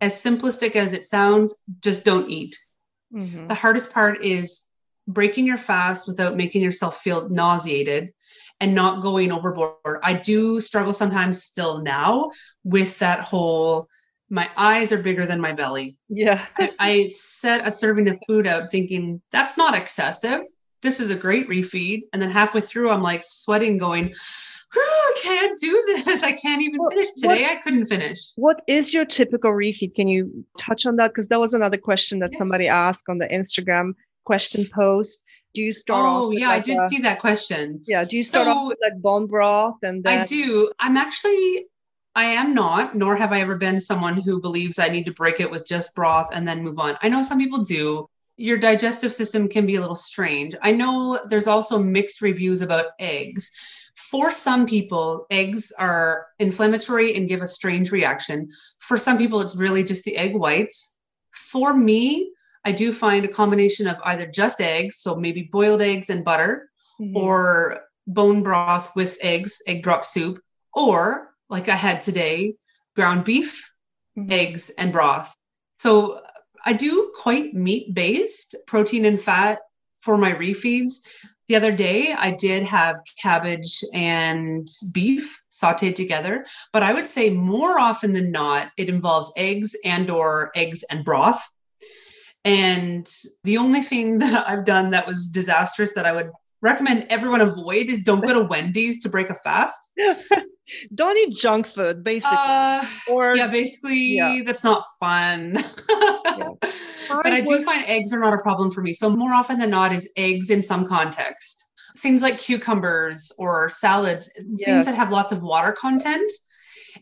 as simplistic as it sounds, just don't eat. Mm-hmm. The hardest part is breaking your fast without making yourself feel nauseated and not going overboard. I do struggle sometimes still now with that whole my eyes are bigger than my belly. Yeah. I, I set a serving of food out thinking that's not excessive. This is a great refeed. And then halfway through, I'm like sweating, going, I can't do this. I can't even finish today. What, I couldn't finish. What is your typical refeed? Can you touch on that? Because that was another question that somebody asked on the Instagram question post do you start oh yeah like i did a, see that question yeah do you start so, off with like bone broth and then i do i'm actually I am not, nor have I ever been someone who believes I need to break it with just broth and then move on. I know some people do. Your digestive system can be a little strange. I know there's also mixed reviews about eggs. For some people, eggs are inflammatory and give a strange reaction. For some people, it's really just the egg whites. For me, I do find a combination of either just eggs, so maybe boiled eggs and butter, mm-hmm. or bone broth with eggs, egg drop soup, or like I had today, ground beef, mm-hmm. eggs, and broth. So I do quite meat based protein and fat for my refeeds. The other day, I did have cabbage and beef sauteed together, but I would say more often than not, it involves eggs and or eggs and broth. And the only thing that I've done that was disastrous that I would recommend everyone avoid is don't go to Wendy's to break a fast. don't eat junk food, basically. Uh, or yeah, basically yeah. that's not fun. yeah. But I, do find eggs are not a problem for me. So more often than not is eggs in some context. Things like cucumbers or salads, yes. things that have lots of water content.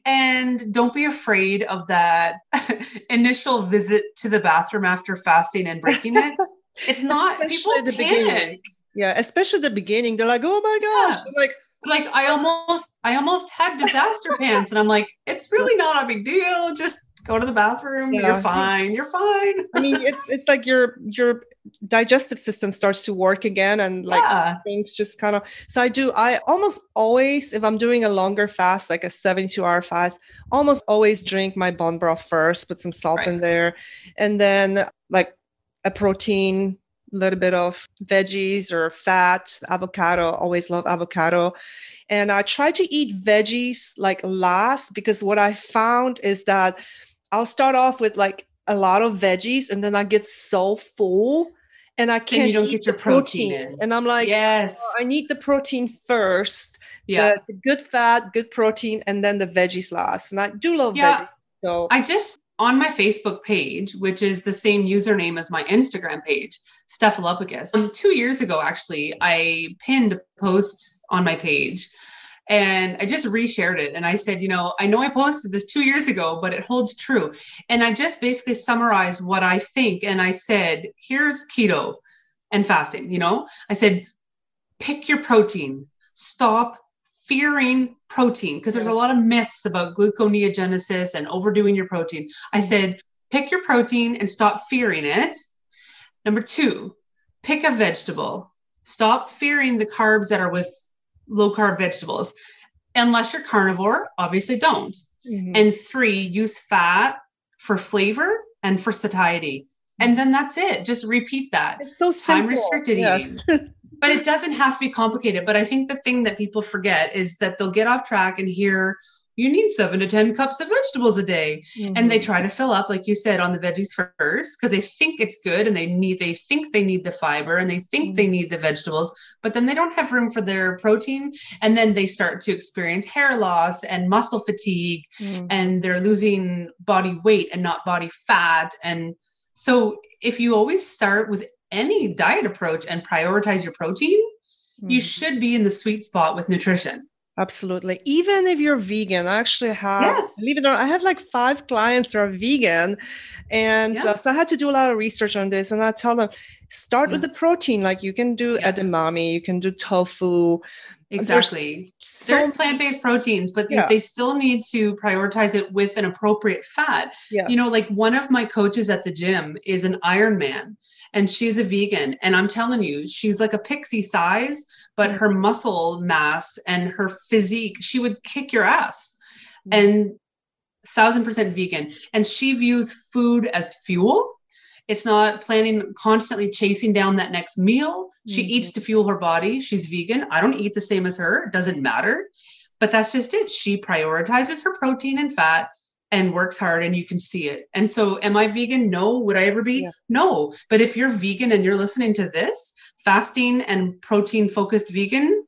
And don't be afraid of that initial visit to the bathroom after fasting and breaking it. It's not Especially people panic. Beginning. Yeah, especially the beginning. They're like, "Oh my gosh!" Yeah. like, like I almost, I almost had disaster pants, and I'm like, it's really not a big deal. Just go to the bathroom. Yeah. You're fine. You're fine. I mean, it's it's like your your digestive system starts to work again, and like yeah. things just kind of. So I do. I almost always, if I'm doing a longer fast, like a 72 hour fast, almost always drink my bone broth first, put some salt right. in there, and then like a protein a little bit of veggies or fat, avocado. Always love avocado. And I try to eat veggies like last because what I found is that I'll start off with like a lot of veggies and then I get so full and I can't. you don't get your protein, protein, in. And I'm like, yes, oh, I need the protein first. Yeah, the, the, good fat, good protein, and then the veggies last. And I do love yeah, veggies. So I just on my Facebook page, which is the same username as my Instagram page, stefalupogus. Um, two years ago, actually, I pinned a post on my page and I just reshared it. And I said, you know, I know I posted this two years ago, but it holds true. And I just basically summarized what I think. And I said, here's keto and fasting. You know, I said, pick your protein, stop fearing protein because there's a lot of myths about gluconeogenesis and overdoing your protein. I mm. said, pick your protein and stop fearing it. Number two, pick a vegetable. Stop fearing the carbs that are with low carb vegetables. Unless you're carnivore, obviously don't. Mm-hmm. And three, use fat for flavor and for satiety. And then that's it. Just repeat that. It's so simple. Time restricted yes. eating. but it doesn't have to be complicated. But I think the thing that people forget is that they'll get off track and hear you need seven to 10 cups of vegetables a day. Mm-hmm. And they mm-hmm. try to fill up, like you said, on the veggies first because they think it's good and they need, they think they need the fiber and they think mm-hmm. they need the vegetables, but then they don't have room for their protein. And then they start to experience hair loss and muscle fatigue mm-hmm. and they're losing body weight and not body fat. And so if you always start with any diet approach and prioritize your protein, you mm-hmm. should be in the sweet spot with nutrition. Absolutely. Even if you're vegan, I actually have, yes. believe it or not, I have like five clients who are vegan. And yeah. uh, so I had to do a lot of research on this. And I tell them, start yeah. with the protein. Like you can do yeah. edamame, you can do tofu. Exactly. There's, so There's plant-based proteins, but yeah. they still need to prioritize it with an appropriate fat. Yes. You know, like one of my coaches at the gym is an Ironman and she's a vegan. And I'm telling you, she's like a pixie size, but her muscle mass and her physique, she would kick your ass. Mm. And thousand percent vegan. And she views food as fuel. It's not planning constantly chasing down that next meal. She mm-hmm. eats to fuel her body. She's vegan. I don't eat the same as her. It doesn't matter. But that's just it. She prioritizes her protein and fat and works hard and you can see it. And so, am I vegan? No. Would I ever be? Yeah. No. But if you're vegan and you're listening to this, fasting and protein focused vegan,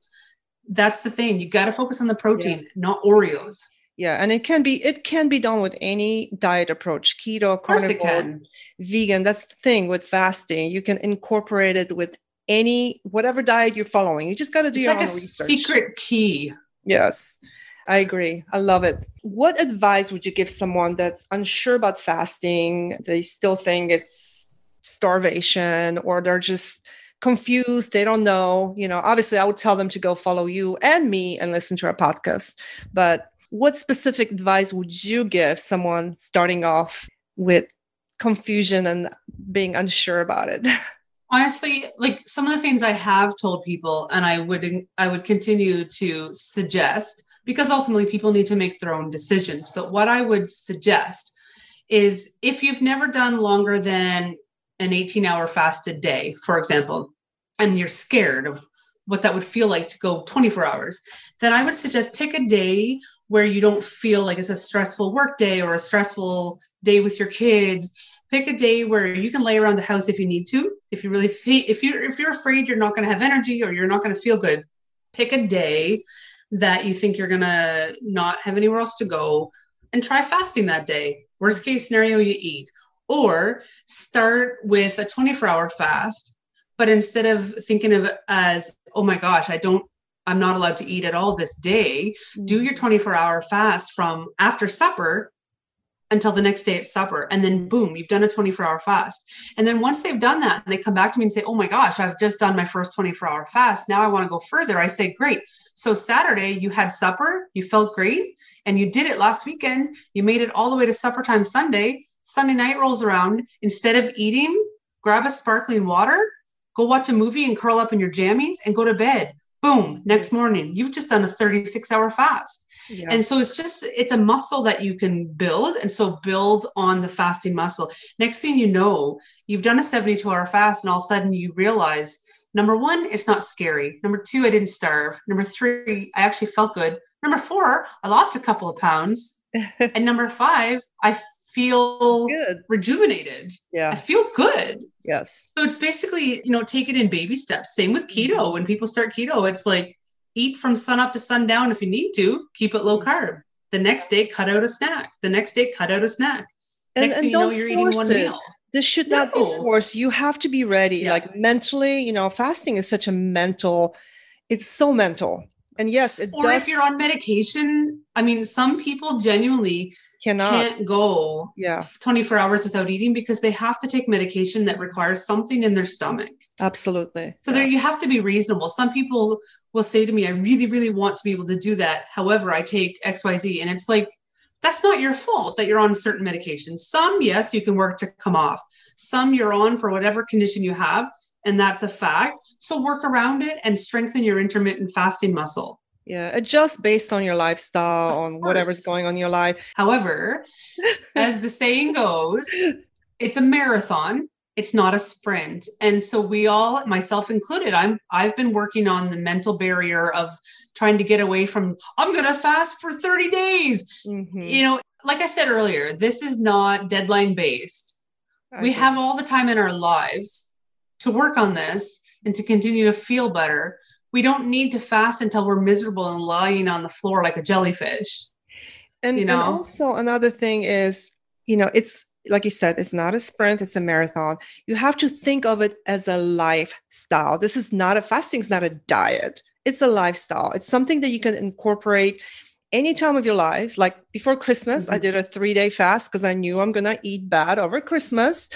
that's the thing. You got to focus on the protein, yeah. not Oreos. Yeah, and it can be it can be done with any diet approach, keto, carnivore, vegan. That's the thing with fasting. You can incorporate it with any whatever diet you're following. You just got to do it's your like own a research. Secret key. Yes. I agree. I love it. What advice would you give someone that's unsure about fasting? They still think it's starvation or they're just confused. They don't know. You know, obviously, I would tell them to go follow you and me and listen to our podcast. But what specific advice would you give someone starting off with confusion and being unsure about it? honestly like some of the things i have told people and i would i would continue to suggest because ultimately people need to make their own decisions. But what i would suggest is if you've never done longer than an 18 hour fasted day for example and you're scared of what that would feel like to go 24 hours then i would suggest pick a day where you don't feel like it's a stressful work day or a stressful day with your kids. Pick a day where you can lay around the house if you need to. If you really think if you're if you're afraid you're not going to have energy or you're not going to feel good pick a day that you think you're going to not have anywhere else to go and try fasting that day worst case scenario you eat or start with a 24 hour fast but instead of thinking of it as oh my gosh i don't i'm not allowed to eat at all this day do your mm-hmm. 24 hour fast from after supper until the next day at supper. And then boom you've done a 24 hour fast. And then once they've done that and they come back to me and say oh my gosh i've just done my first 24 hour fast. Now i want to go further. I say great. So saturday you had supper you felt great and you did it last weekend. You made it all the way to supper time sunday. Sunday night rolls around. Instead of eating grab a sparkling water go watch a movie and curl up in your jammies and go to bed. Boom next morning you've just done a 36 hour fast yeah. And so it's just it's a muscle that you can build and so build on the fasting muscle. Next thing you know, you've done a 72 hour fast and all of a sudden you realize number 1 it's not scary. Number 2 I didn't starve. Number 3 I actually felt good. Number 4 I lost a couple of pounds. and number 5 I feel good. rejuvenated. Yeah. I feel good. Yes. So it's basically, you know, take it in baby steps. Same with keto. Mm-hmm. When people start keto, it's like eat from sun up to sundown if you need to. Keep it low mm-hmm. carb. The next day, cut out a snack. The next day, cut out a snack. And, next and thing you know, you're eating one it. meal. This should not be forced. You have to be ready. Yeah. Like mentally, you know, fasting is such a mental, it's so mental. And yes, it or does. if you're on medication, I mean, some people genuinely cannot. can't go yeah. 24 hours without eating because they have to take medication that requires something in their stomach. Absolutely. So yeah. there you have to be reasonable. Some people will say to me i really really want to be able to do that. However i take xyz and it's like that's not your fault that you're on certain medications. Some yes you can work to come off. Some you're on for whatever condition you have and that's a fact. So work around it and strengthen your intermittent fasting muscle. Yeah adjust based on your lifestyle on whatever's going on in your life. However as the saying goes it's a marathon it's not a sprint. And so we all myself included i'm i've been working on the mental barrier of trying to get away from i'm going to fast for 30 days. Mm-hmm. you know like i said earlier this is not deadline based we have all the time in our lives to work on this and to continue to feel better we don't need to fast until we're miserable and lying on the floor like a jellyfish. And, you know? and also another thing is, you know, it's like you said, it's not a sprint, it's a marathon. You have to think of it as a lifestyle. This is not a fasting, it's not a diet. It's a lifestyle. It's something that you can incorporate any time of your life. Like before Christmas, mm-hmm. I did a three day fast because I knew I'm going to eat bad over Christmas.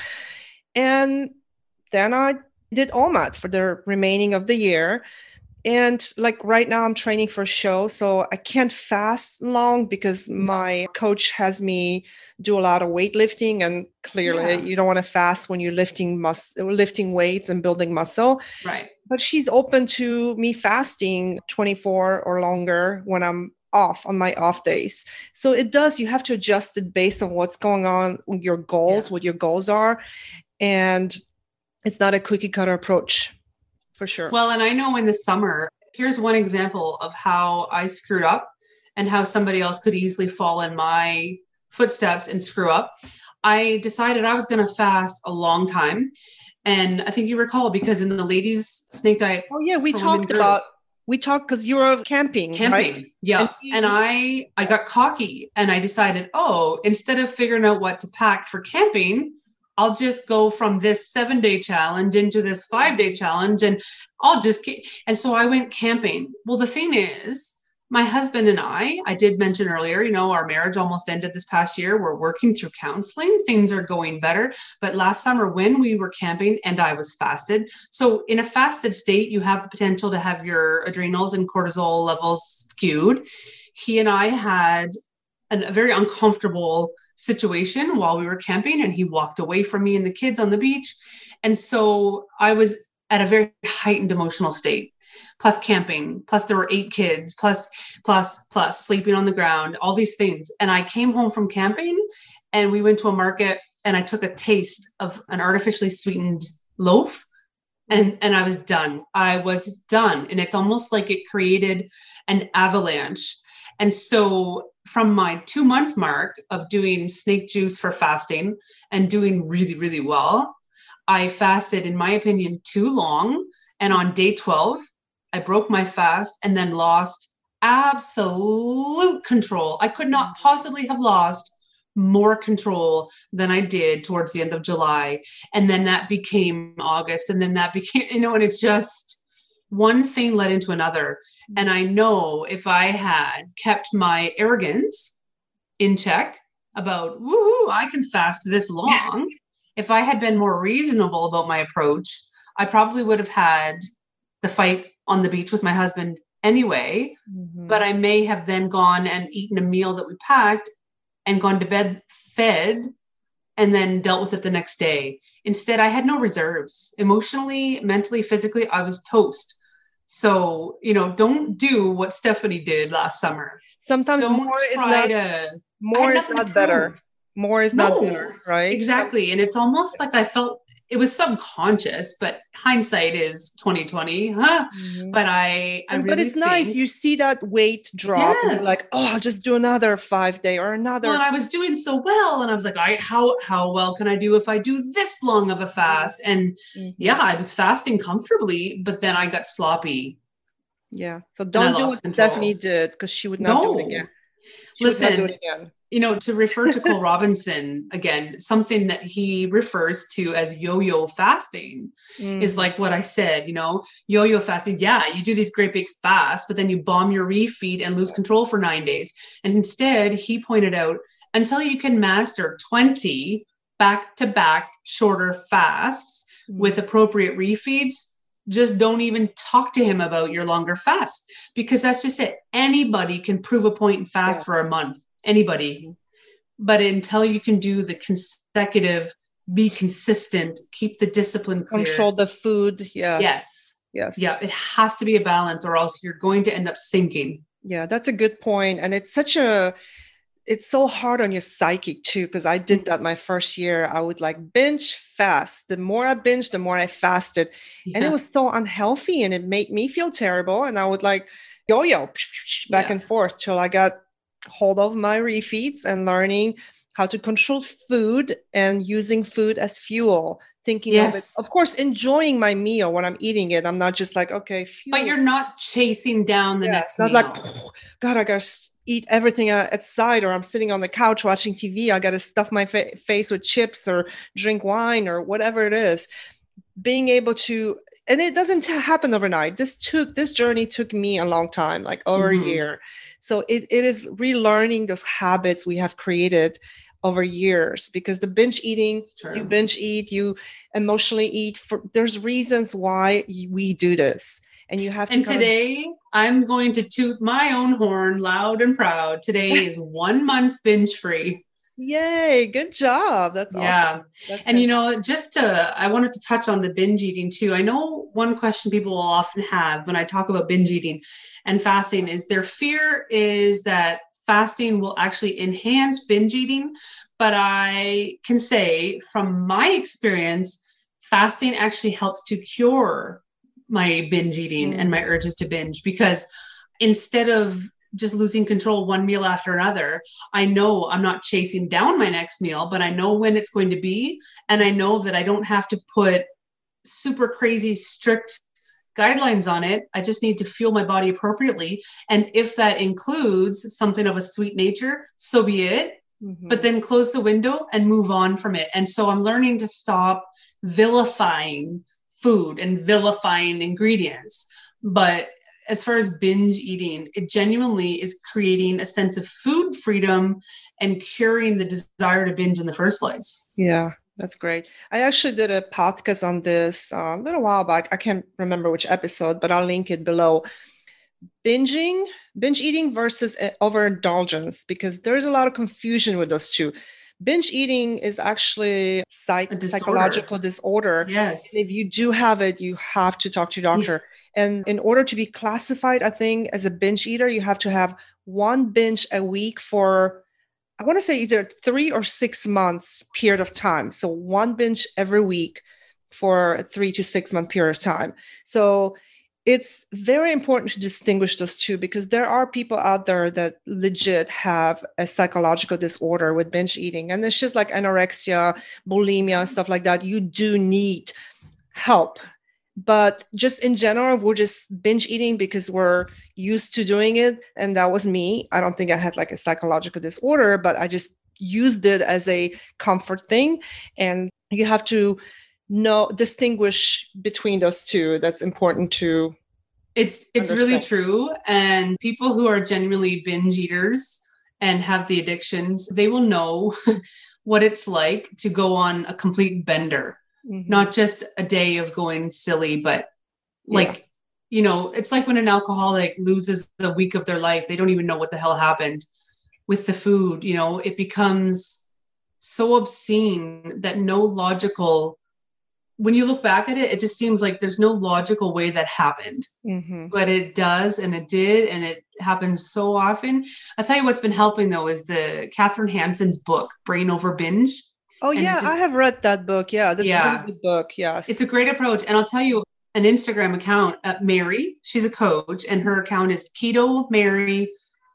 And then I did OMAD for the remaining of the year. And like right now i'm training for a show so i can't fast long because mm. my coach has me do a lot of weightlifting and clearly yeah. you don't want to fast when you're lifting mus- lifting weights and building muscle. Right. But she's open to me fasting 24 or longer when i'm off on my off days. So it does you have to adjust it based on what's going on your goals yeah. what your goals are. And it's not a cookie cutter approach for sure. Well, and I know in the summer, here's one example of how I screwed up and how somebody else could easily fall in my footsteps and screw up. I decided I was going to fast a long time. And I think you recall because in the ladies snake diet. Oh yeah, we talked about we talked because you were camping. Camping, right? yeah. And, and, I I got cocky and I decided, oh, instead of figuring out what to pack for camping, I'll just go from this seven day challenge into this five day challenge and I'll just. And so I went camping. Well, the thing is, my husband and I, I did mention earlier, you know, our marriage almost ended this past year. We're working through counseling. Things are going better. But last summer, when we were camping and I was fasted, so in a fasted state, you have the potential to have your adrenals and cortisol levels skewed. He and I had a very uncomfortable situation while we were camping, and he walked away from me and the kids on the beach. And so I was at a very heightened emotional state plus camping, plus there were eight kids, plus, plus, plus sleeping on the ground, all these things. And I came home from camping and we went to a market and I took a taste of an artificially sweetened loaf and and I was done. I was done. And it's almost like it created an avalanche. And so from my 2 month mark of doing snake juice for fasting and doing really really well, I fasted in my opinion too long and on day 12 I broke my fast and then lost absolute control. I could not mm. possibly have lost more control than I did towards the end of July. And then that became August. And then that became, you know, and it's just one thing led into another. And I know if I had kept my arrogance in check about, woohoo, I can fast this long. if I had been more reasonable about my approach, I probably would have had the fight on the beach with my husband anyway. Mm-hmm. But I may have then gone and eaten a meal that we packed and gone to bed fed and then dealt with it the next day. Instead, I had no reserves. Emotionally, mentally, physically, I was toast. So, you know, don't do what Stephanie did last summer. Sometimes don't more is not to, more is not better. More is no, not better, right? Exactly. And it's almost like I felt it was subconscious, but hindsight is 2020, huh? Mm-hmm. But I, I really but it's think, nice. You see that weight drop, yeah. and you're like, oh, I'll just do another five day or another. Well, and I was doing so well, and I was like, I how how well can I do if I do this long of a fast? And mm-hmm. yeah, I was fasting comfortably, but then I got sloppy. Yeah, so don't do what control. Stephanie did because she would not no. do it again. She Listen, you know, to refer to Cole Robinson again, something that he refers to as yo-yo fasting mm. is like what I said, you know, yo-yo fasting. Yeah, you do these great big fasts, but then you bomb your refeed and lose control for nine days. And instead, he pointed out until you can master 20 back-to-back shorter fasts mm. with appropriate refeeds, just don't even talk to him about your longer fast because that's just it. Anybody can prove a point and fast yeah. for a month anybody. But until you can do the consecutive, be consistent, keep the discipline clear. Control the food. Yes. Yes. Yes. Yeah. It has to be a balance or else you're going to end up sinking. Yeah, that's a good point. And it's such a it's so hard on your psyche too because i did that my first year i would like binge fast the more i binged the more i fasted yeah. and it was so unhealthy and it made me feel terrible and i would like yo-yo back yeah. and forth till i got hold of my refeeds and learning how to control food and using food as fuel thinking yes. of it of course enjoying my meal when i'm eating it i'm not just like okay fuel. but you're not chasing down the yeah, next not meal. like oh, god i gotta eat everything outside or i'm sitting on the couch watching tv i gotta stuff my fa- face with chips or drink wine or whatever it is being able to and it doesn't happen overnight. This took this journey took me a long time like over mm-hmm. a year. So it, it is relearning those habits we have created over years because the binge eating you binge eat you emotionally eat for there's reasons why we do this. And you have to and today of- i'm going to toot my own horn loud and proud. Today is one month binge free Yay, good job. That's awesome. yeah. That's and you know, just to I wanted to touch on the binge eating too. I know one question people will often have when I talk about binge eating and fasting is their fear is that fasting will actually enhance binge eating, but I can say from my experience fasting actually helps to cure my binge eating mm. and my urges to binge because instead of just losing control one meal after another. I know I'm not chasing down my next meal, but I know when it's going to be. And I know that I don't have to put super crazy, strict guidelines on it. I just need to fuel my body appropriately. And if that includes something of a sweet nature, so be it. Mm-hmm. But then close the window and move on from it. And so I'm learning to stop vilifying food and vilifying ingredients. But as far as binge eating, it genuinely is creating a sense of food freedom and curing the desire to binge in the first place. Yeah, that's great. I actually did a podcast on this uh, a little while back. I can't remember which episode, but I'll link it below. Binging, binge eating versus uh, overindulgence, because there's a lot of confusion with those two. Binge eating is actually psych- disorder. psychological disorder. Yes. And if you do have it, you have to talk to your doctor. Yeah. And in order to be classified, I think, as a binge eater, you have to have one binge a week for I want to say either three or six months period of time. So one binge every week for a three to six month period of time. So it's very important to distinguish those two because there are people out there that legit have a psychological disorder with binge eating. And it's just like anorexia, bulimia, and stuff like that. You do need help. But just in general we're just binge eating because we're used to doing it. And that was me. I don't think i had like a psychological disorder but i just used it as a comfort thing. And you have to know distinguish between those two that's important to it's it's understand. really true and people who are genuinely binge eaters and have the addictions they will know what it's like to go on a complete bender mm-hmm. not just a day of going silly, but like, yeah. you know, it's like when an alcoholic loses the week of their life, they don't even know what the hell happened with the food. You know, it becomes so obscene that no logical when you look back at it, it just seems like there's no logical way that happened, mm-hmm. but it does, and it did, and it happens so often. I'll tell you what's been helping though is the Kathryn Hansen's book, Brain Over Binge. Oh and yeah, just, I have read that book. Yeah, that's yeah. a good book. Yes, it's a great approach, and I'll tell you an Instagram account. at Mary, she's a coach, and her account is Keto Mary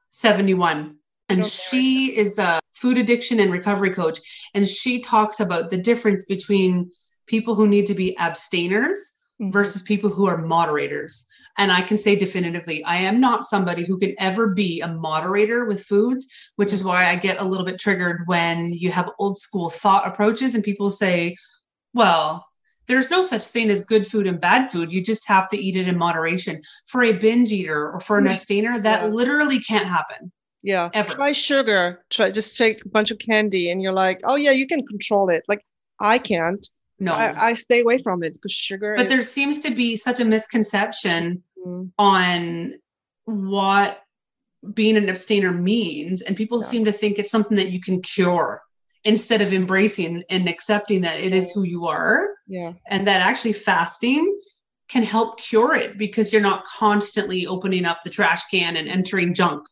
seventy one, and okay. she is a food addiction and recovery coach, and she talks about the difference between people who need to be abstainers mm-hmm. versus people who are moderators. And I can say definitively, I am not somebody who can ever be a moderator with foods, which is why I get a little bit triggered when you have old school thought approaches and people say, well, there's no such thing as good food and bad food. You just have to eat it in moderation. For a binge eater or for an abstainer, that yeah. literally can't happen. Yeah. Ever. Try sugar. Try just take a bunch of candy and you're like, oh yeah, you can control it. Like I can't no. I, I, stay away from it because sugar but is- there seems to be such a misconception mm-hmm. on what being an abstainer means and people yeah. seem to think it's something that you can cure instead of embracing and accepting that it is who you are. Yeah. And that actually fasting can help cure it because you're not constantly opening up the trash can and entering junk.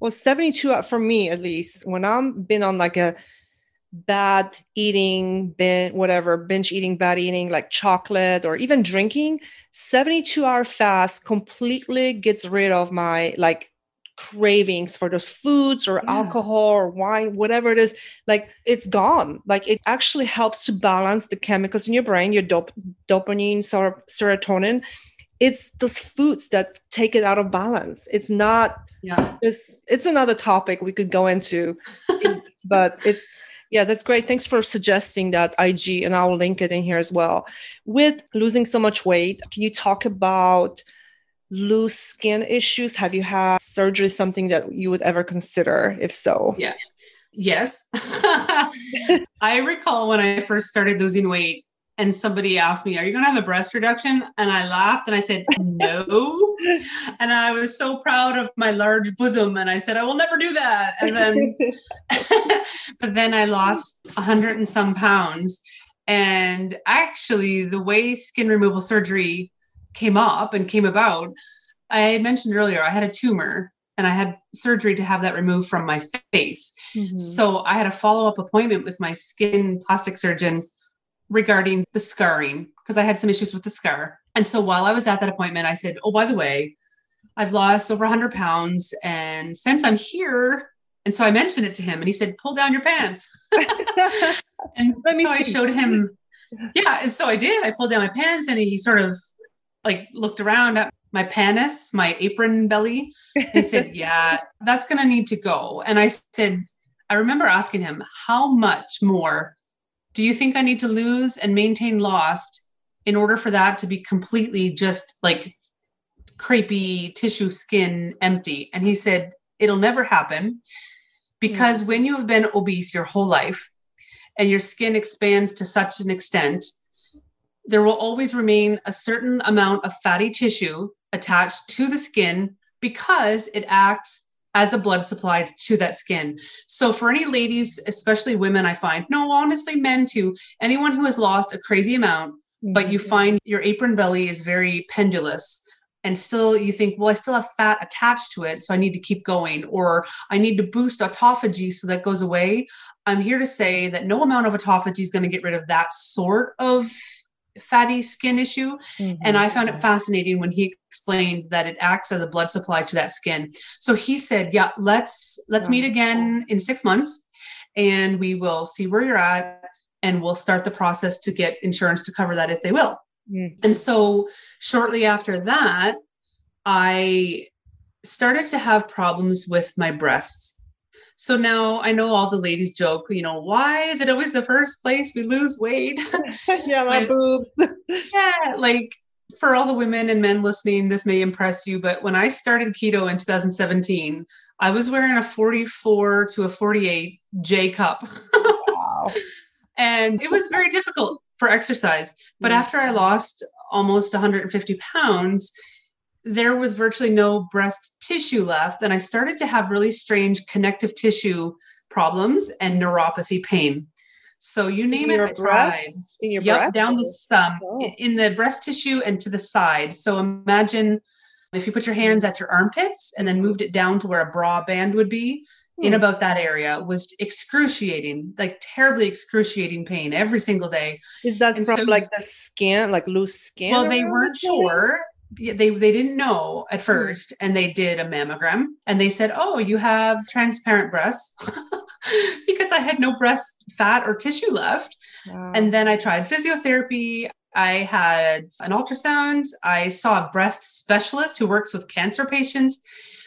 Well 72 for me at least when i'm been on like a bad eating, bin, whatever, binge eating, bad eating, like chocolate or even drinking, 72 hour fast completely gets rid of my like cravings for those foods or yeah. alcohol or wine, whatever it is. Like it's gone. Like it actually helps to balance the chemicals in your brain, your dop- dopamine, ser- serotonin. It's those foods that take it out of balance. It's not. Yeah. It's it's another topic we could go into, but it's yeah, that's great. Thanks for suggesting that IG, and I'll link it in here as well. With losing so much weight, can you talk about loose skin issues? Have you had surgery, something that you would ever consider? If so, yeah. Yes. I recall when I first started losing weight, and somebody asked me, Are you going to have a breast reduction? And I laughed and I said, No. and I was so proud of my large bosom. And I said, I will never do that. And then, but then I lost a hundred and some pounds. And actually, the way skin removal surgery came up and came about, I mentioned earlier, I had a tumor and I had surgery to have that removed from my face. Mm-hmm. So I had a follow up appointment with my skin plastic surgeon regarding the scarring because I had some issues with the scar. And so while I was at that appointment, I said, Oh, by the way, I've lost over 100 pounds. And since I'm here, and so I mentioned it to him, and he said, Pull down your pants. and Let me so see. I showed him, yeah. And so I did. I pulled down my pants, and he sort of like looked around at my pannus, my apron belly. he said, Yeah, that's going to need to go. And I said, I remember asking him, How much more do you think I need to lose and maintain lost in order for that to be completely just like crepey tissue skin empty. And he said, it'll never happen because mm. when you have been obese your whole life and your skin expands to such an extent, there will always remain a certain amount of fatty tissue attached to the skin because it acts as a blood supply to that skin. So for any ladies, especially women, I find, no, honestly, men too, anyone who has lost a crazy amount, mm-hmm. but you mm-hmm. find your apron belly is very pendulous and still you think, well, I still have fat attached to it, so I need to keep going, or I need to boost autophagy so that goes away. I'm here to say that no amount of autophagy is going to get rid of that sort of fatty skin issue. Mm-hmm. And I found it fascinating when he explained that it acts as a blood supply to that skin. So he said, yeah, let's let's meet again in 6 months and we will see where you're at and we'll start the process to get insurance to cover that if they will. Mm-hmm. And so shortly after that, I started to have problems with my breasts so now I know all the ladies joke, you know, why is it always the first place we lose weight? yeah, my boobs. yeah, like for all the women and men listening, this may impress you, but when I started keto in 2017, I was wearing a 44 to a 48 J cup. wow. And it was very difficult for exercise. But mm-hmm. after I lost almost 150 pounds, there was virtually no breast tissue left. And I started to have really strange connective tissue problems and neuropathy pain. So you name in it, I tried. In your yep, breast? down the um, oh. in the breast tissue and to the side. So imagine if you put your hands at your armpits and then moved it down to where a bra band would be, hmm. in about that area was excruciating, like terribly excruciating pain every single day. Is that and from so, like the skin, like loose skin? Well, they weren't sure they they didn't know at hmm. first and they did a mammogram and they said oh you have transparent breasts. Because i had no breast fat or tissue left. Wow. and then i tried physiotherapy. I had an ultrasound. I saw a breast specialist who works with cancer patients.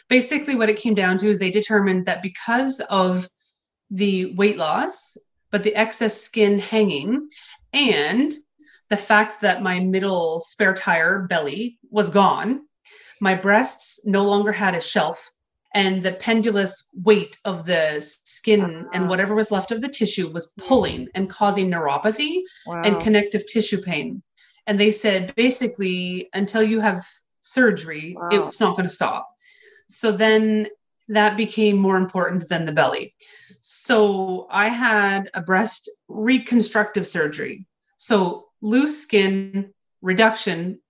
Basically what it came down to is they determined that because of the weight loss but the excess skin hanging and the fact that my middle spare tire belly was gone, my breasts no longer had a shelf, and the pendulous weight of the skin uh-huh. and whatever was left of the tissue was pulling and causing neuropathy wow. and connective tissue pain. And they said basically, until you have surgery, wow. it's not going to stop. So then that became more important than the belly. So I had a breast reconstructive surgery. So loose skin reduction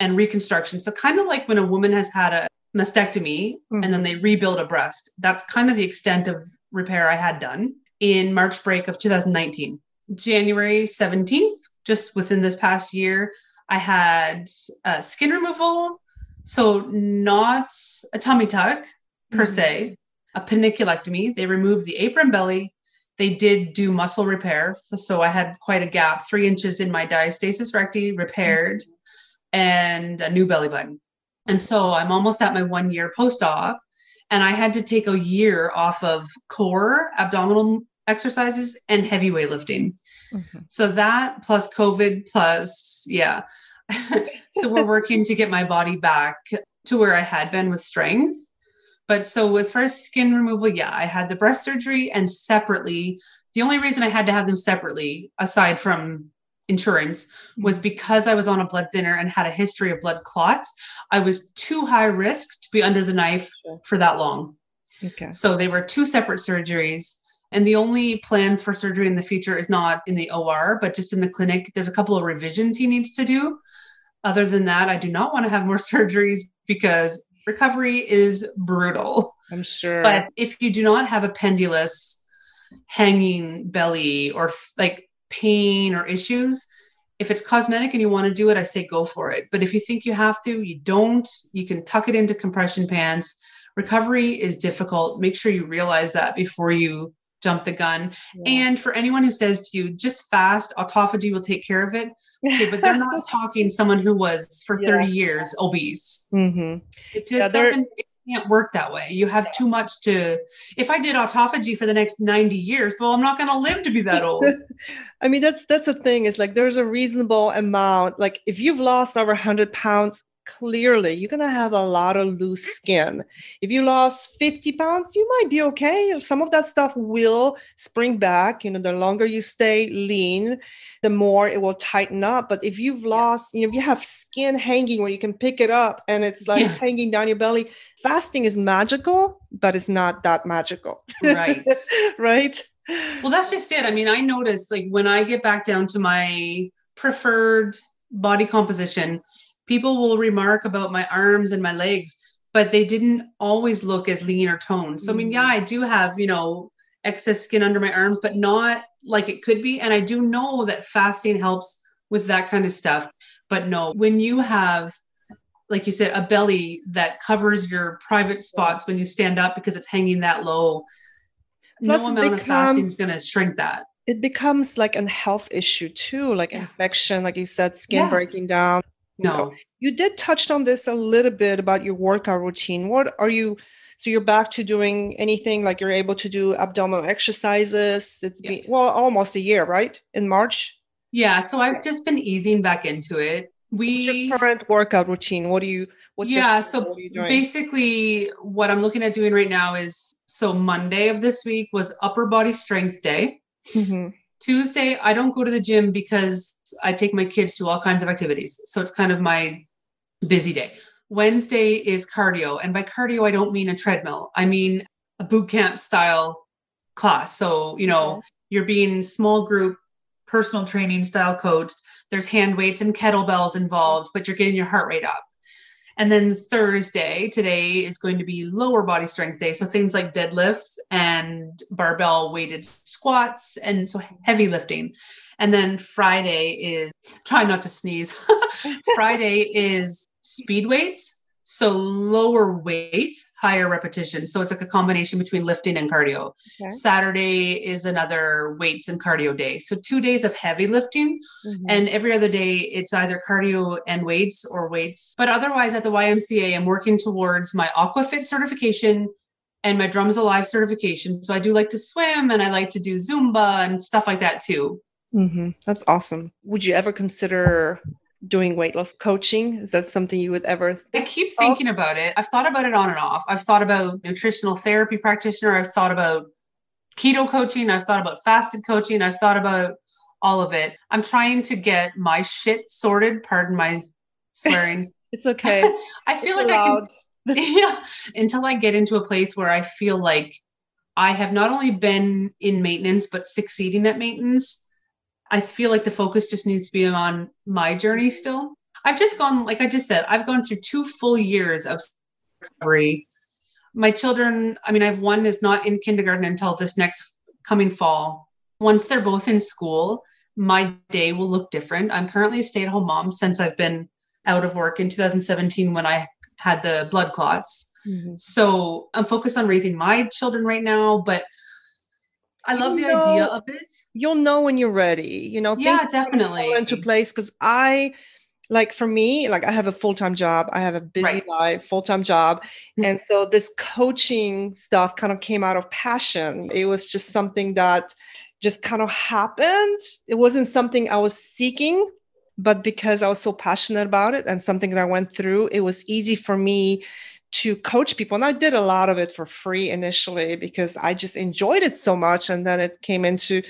and reconstruction. So, kind of like when a woman has had a mastectomy mm-hmm. and then they rebuild a breast, that's kind of the extent of repair I had done in March break of 2019. January 17th, just within this past year, I had skin removal. So, not a tummy tuck per mm-hmm. se, a panniculectomy. They removed the apron belly they did do muscle repair. So I had quite a gap, three inches in my diastasis recti repaired and a new belly button. And so I'm almost at my one year post op. And I had to take a year off of core abdominal exercises and heavy weightlifting. Mm-hmm. So that plus COVID plus, yeah. so we're working to get my body back to where I had been with strength. But so as far as skin removal, yeah, I had the breast surgery and separately. The only reason I had to have them separately, aside from insurance, was mm-hmm. because I was on a blood thinner and had a history of blood clots. I was too high risk to be under the knife for that long. Okay. So they were two separate surgeries. And the only plans for surgery in the future is not in the OR, but just in the clinic. There's a couple of revisions he needs to do. Other than that, I do not want to have more surgeries because recovery is brutal. I'm sure. But if you do not have a pendulous hanging belly or like pain or issues, if it's cosmetic and you want to do it, I say go for it. But if you think you have to, you don't, you can tuck it into compression pants. Recovery is difficult. Make sure you realize that before you jump the gun. Yeah. And for anyone who says to you, just fast, autophagy will take care of it. Okay, but they're not talking someone who was for yeah. 30 years obese. Mm-hmm. It just yeah, doesn't, it can't work that way. You have too much to, if I did autophagy for the next 90 years, well, I'm not going to live to be that old. I mean, that's, that's the thing is like, there's a reasonable amount. Like if you've lost over 100 pounds, clearly you're going to have a lot of loose mm-hmm. skin. If you lost 50 pounds, you might be okay. Some of that stuff will spring back. You know, the longer you stay lean, the more it will tighten up. But if you've lost, you know, if you have skin hanging where you can pick it up and it's like yeah. hanging down your belly, fasting is magical, but it's not that magical. Right. right. Well, that's just it. I mean, I notice like when I get back down to my preferred body composition, people will remark about my arms and my legs, but they didn't always look as lean or toned. So, I mean, yeah, mm. I do have, you know, excess skin under my arms, but not like it could be. And I do know that fasting helps with that kind of stuff. But no, when you have, like you said, a belly that covers your private spots when you stand up because it's hanging that low, Plus no amount becomes, of fasting is going to shrink that. It becomes like a health issue too, like yeah. infection, like you said, skin breaking down. No. You did touch on this a little bit about your workout routine. What are you? So you're back to doing anything like you're able to do abdominal exercises. It's yeah. been well almost a year, right? In March. Yeah. So I've just been easing back into it. We what's your current workout routine. What do you? What's yeah. so what basically, what I'm looking at doing right now is so Monday of this week was upper body strength day. Mm-hmm. Tuesday, I don't go to the gym because I take my kids to all kinds of activities. So it's kind of my busy day. Wednesday is cardio. And by cardio, I don't mean a treadmill, I mean a boot camp style class. So, you know, you're being small group personal training style coach. There's hand weights and kettlebells involved, but you're getting your heart rate up. And then Thursday, today is going to be lower body strength day. So things like deadlifts and barbell weighted squats and so heavy lifting. And then Friday is try not to sneeze. Friday is speed weights so lower weight, higher repetition. So it's like a combination between lifting and cardio. Okay. Saturday is another weights and cardio day. So two days of heavy lifting, mm-hmm. and every other day it's either cardio and weights or weights. But otherwise, at the YMCA, I'm working towards my Aquafit certification and my Drums Alive certification. So I do like to swim and I like to do Zumba and stuff like that too. Mm-hmm. That's awesome. Would you ever consider doing weight loss coaching? Is that something you would ever? I keep thinking of? about it. I've thought about it on and off. I've thought about nutritional therapy practitioner. I've thought about keto coaching. I've thought about fasted coaching. I've thought about all of it. I'm trying to get my shit sorted. Pardon my swearing. it's okay. I feel it's like allowed. I can. yeah. Until I get into a place where I feel like I have not only been in maintenance but succeeding at maintenance I feel like the focus just needs to be on my journey still. I've just gone, like I just said, I've gone through two full years of recovery. My children, I mean, I have one is not in kindergarten until this next coming fall. Once they're both in school, my day will look different. I'm currently a stay at home mom since I've been out of work in 2017 when I had the blood clots. Mm-hmm. So I'm focused on raising my children right now, but I love the know, idea of it. You'll know when you're ready. You know, yeah, definitely into place because I like for me, like I have a full time job, I have a busy right. life, full time job, mm-hmm. and so this coaching stuff kind of came out of passion. It was just something that just kind of happened. It wasn't something I was seeking, but because I was so passionate about it and something that I went through, it was easy for me to coach people. And I did a lot of it for free initially because I just enjoyed it so much. And then it came into,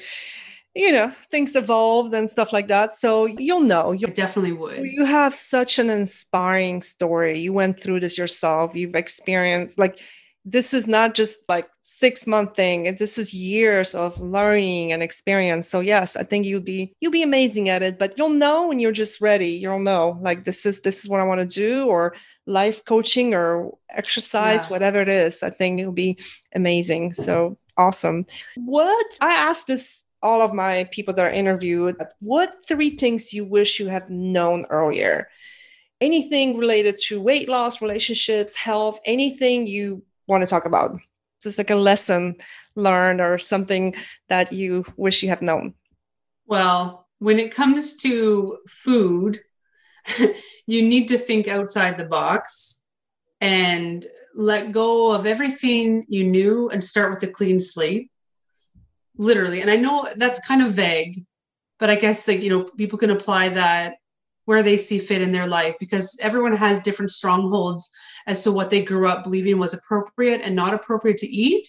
you know, things evolved and stuff like that. So you'll know. You definitely would. You have such an inspiring story. You went through this yourself. You've experienced like this is not just like six month thing. This is years of learning and experience. So yes i think you'll be you'll be amazing at it but you'll know when you're just ready. You'll know like this is this is what i want to do or life coaching or exercise whatever it is. I think it'll be amazing. So awesome. What i asked this all of my people that are interviewed what three things you wish you had known earlier? Anything related to weight loss relationships health anything you want to talk about? It's just like a lesson learned or something that you wish you have known? Well, when it comes to food, you need to think outside the box and let go of everything you knew and start with a clean slate. Literally. And I know that's kind of vague, but I guess that, you know, people can apply that where they see fit in their life because everyone has different strongholds as to what they grew up believing was appropriate and not appropriate to eat.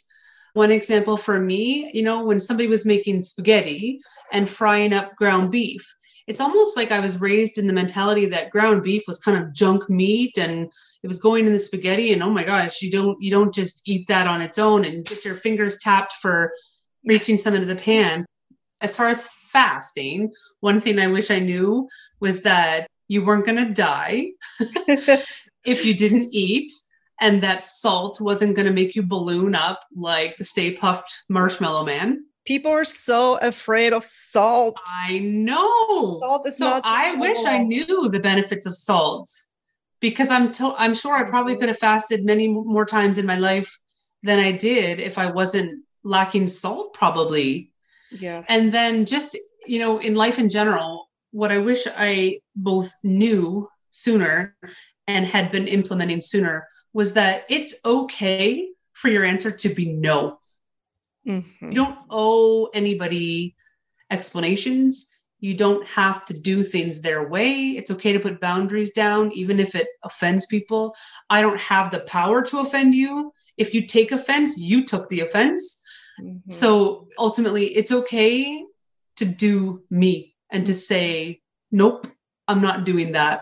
One example for me, you know, when somebody was making spaghetti and frying up ground beef, it's almost like I was raised in the mentality that ground beef was kind of junk meat and it was going in the spaghetti and oh my gosh, you don't you don't just eat that on its own and get your fingers tapped for reaching some into the pan. As far as fasting, one thing I wish I knew was that you weren't going to die if you didn't eat and that salt wasn't going to make you balloon up like the Stay Puft Marshmallow Man. People are so afraid of salt. I know. Salt is so not I wish I knew the benefits of salt because I'm to- I'm sure I probably could have fasted many more times in my life than I did if I wasn't lacking salt probably. Yes. And then just, you know, in life in general, what I wish I both knew sooner and had been implementing sooner was that it's okay for your answer to be no. Mm-hmm. You don't owe anybody explanations. You don't have to do things their way. It's okay to put boundaries down, even if it offends people. I don't have the power to offend you. If you take offense, you took the offense. Mm-hmm. So ultimately, it's okay to do me and to say, nope, I'm not doing that.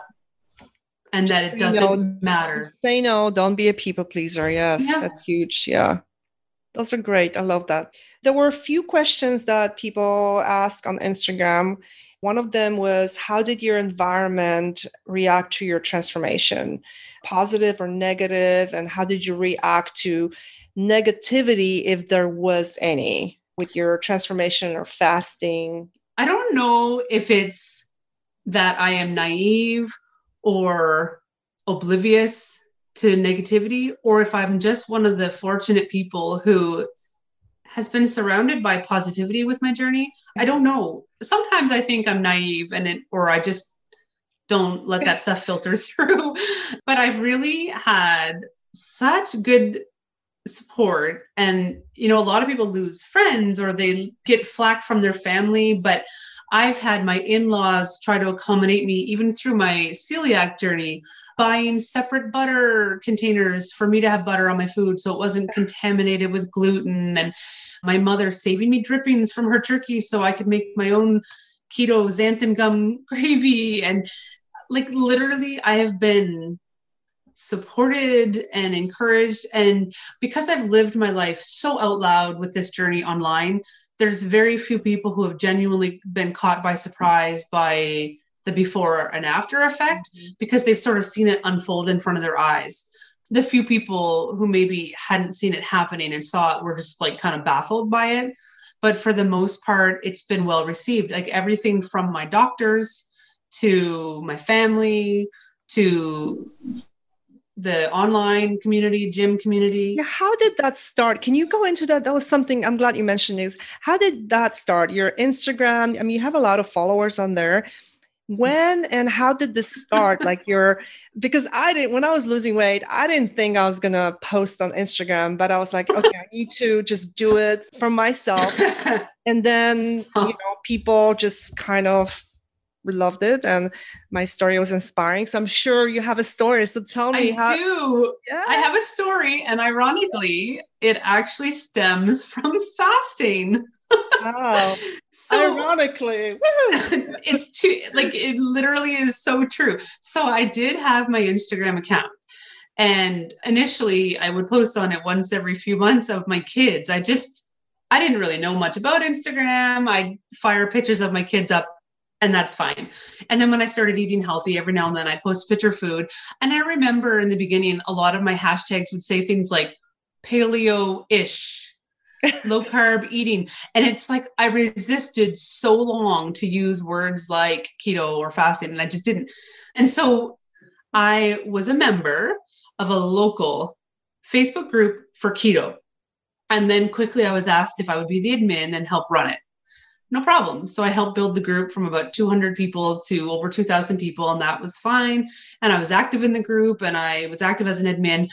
And that it doesn't matter. Say no, don't be a people pleaser. Yes, yeah. that's huge. Yeah. Those are great. I love that. There were a few questions that people ask on Instagram. One of them was How did your environment react to your transformation, positive or negative? And how did you react to negativity, if there was any, with your transformation or fasting? I don't know if it's that I am naive or oblivious to negativity or if I'm just one of the fortunate people who has been surrounded by positivity with my journey. I don't know. Sometimes I think I'm naive and it or I just don't let that stuff filter through. But I've really had such good support and you know a lot of people lose friends or they get flack from their family but I've had my in laws try to accommodate me even through my celiac journey, buying separate butter containers for me to have butter on my food so it wasn't contaminated with gluten. And my mother saving me drippings from her turkey so I could make my own keto xanthan gum gravy. And like literally, I have been supported and encouraged. And because I've lived my life so out loud with this journey online, there's very few people who have genuinely been caught by surprise by the before and after effect mm-hmm. because they've sort of seen it unfold in front of their eyes. The few people who maybe hadn't seen it happening and saw it were just like kind of baffled by it. But for the most part, it's been well received. Like everything from my doctors to my family to the online community, gym community. Yeah, how did that start? Can you go into that? That was something I'm glad you mentioned is how did that start? Your Instagram, I mean, you have a lot of followers on there. When and how did this start? like your because I didn't when I was losing weight, I didn't think I was gonna post on Instagram, but I was like, okay, I need to just do it for myself. and then you know, people just kind of loved it and my story was inspiring. So i'm sure you have a story. So tell me I how do. Yeah. i have a story and ironically it actually stems from fasting. Wow. So ironically. It's too like it literally is so true. So i did have my instagram account and initially i would post on it once every few months of my kids. I just i didn't really know much about instagram. I'd fire pictures of my kids up and that's fine. And then when I started eating healthy, every now and then I post picture food. And I remember in the beginning, a lot of my hashtags would say things like paleo ish, low carb eating. And it's like I resisted so long to use words like keto or fasting, and I just didn't. And so I was a member of a local Facebook group for keto. And then quickly I was asked if I would be the admin and help run it no problem. So I helped build the group from about 200 people to over 2,000 people, and that was fine. And I was active in the group and I was active as an admin.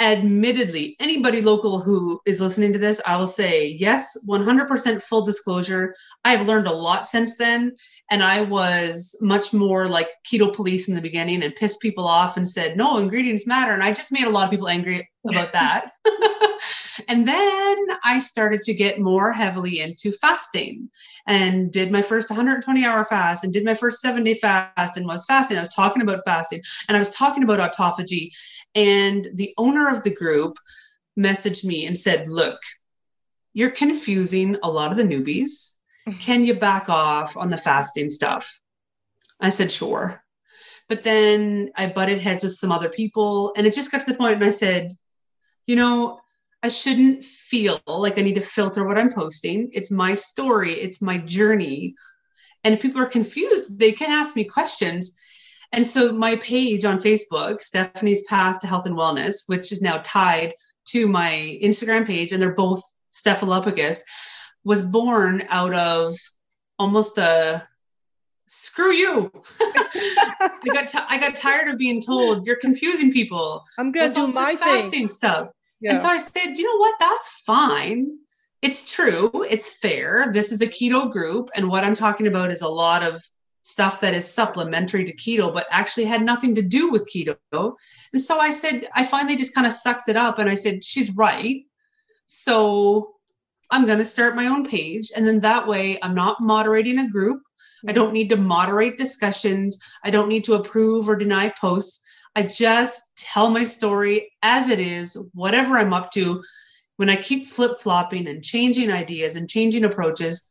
Admittedly, anybody local who is listening to this, I will say yes, 100% full disclosure. I've learned a lot since then. And I was much more like keto police in the beginning and pissed people off and said, no, ingredients matter. And I just made a lot of people angry about that. and then I started to get more heavily into fasting and did my first 120 hour fast and did my first seven day fast and was fasting. I was talking about fasting and I was talking about autophagy and the owner of the group messaged me and said, Look, you're confusing a lot of the newbies. Mm-hmm. Can you back off on the fasting stuff? I said, Sure. But then I butted heads with some other people, and it just got to the point, and I said, You know, I shouldn't feel like I need to filter what I'm posting. It's my story, it's my journey. And if people are confused, they can ask me questions. And so my page on Facebook, Stephanie's Path to Health and Wellness, which is now tied to my Instagram page, and they're both stefalupogus, was born out of almost a screw you. I got t- I got tired of being told you're confusing people. I'm gonna do my fasting thing. stuff. Yeah. And so I said, you know what? That's fine. It's true. It's fair. This is a keto group, and what I'm talking about is a lot of stuff that is supplementary to keto, but actually had nothing to do with keto. And so I said, I finally just kind of sucked it up and I said, she's right. So I'm going to start my own page. And then that way I'm not moderating a group. I don't need to moderate discussions. I don't need to approve or deny posts. I just tell my story as it is, whatever I'm up to. When I keep flip flopping and changing ideas and changing approaches,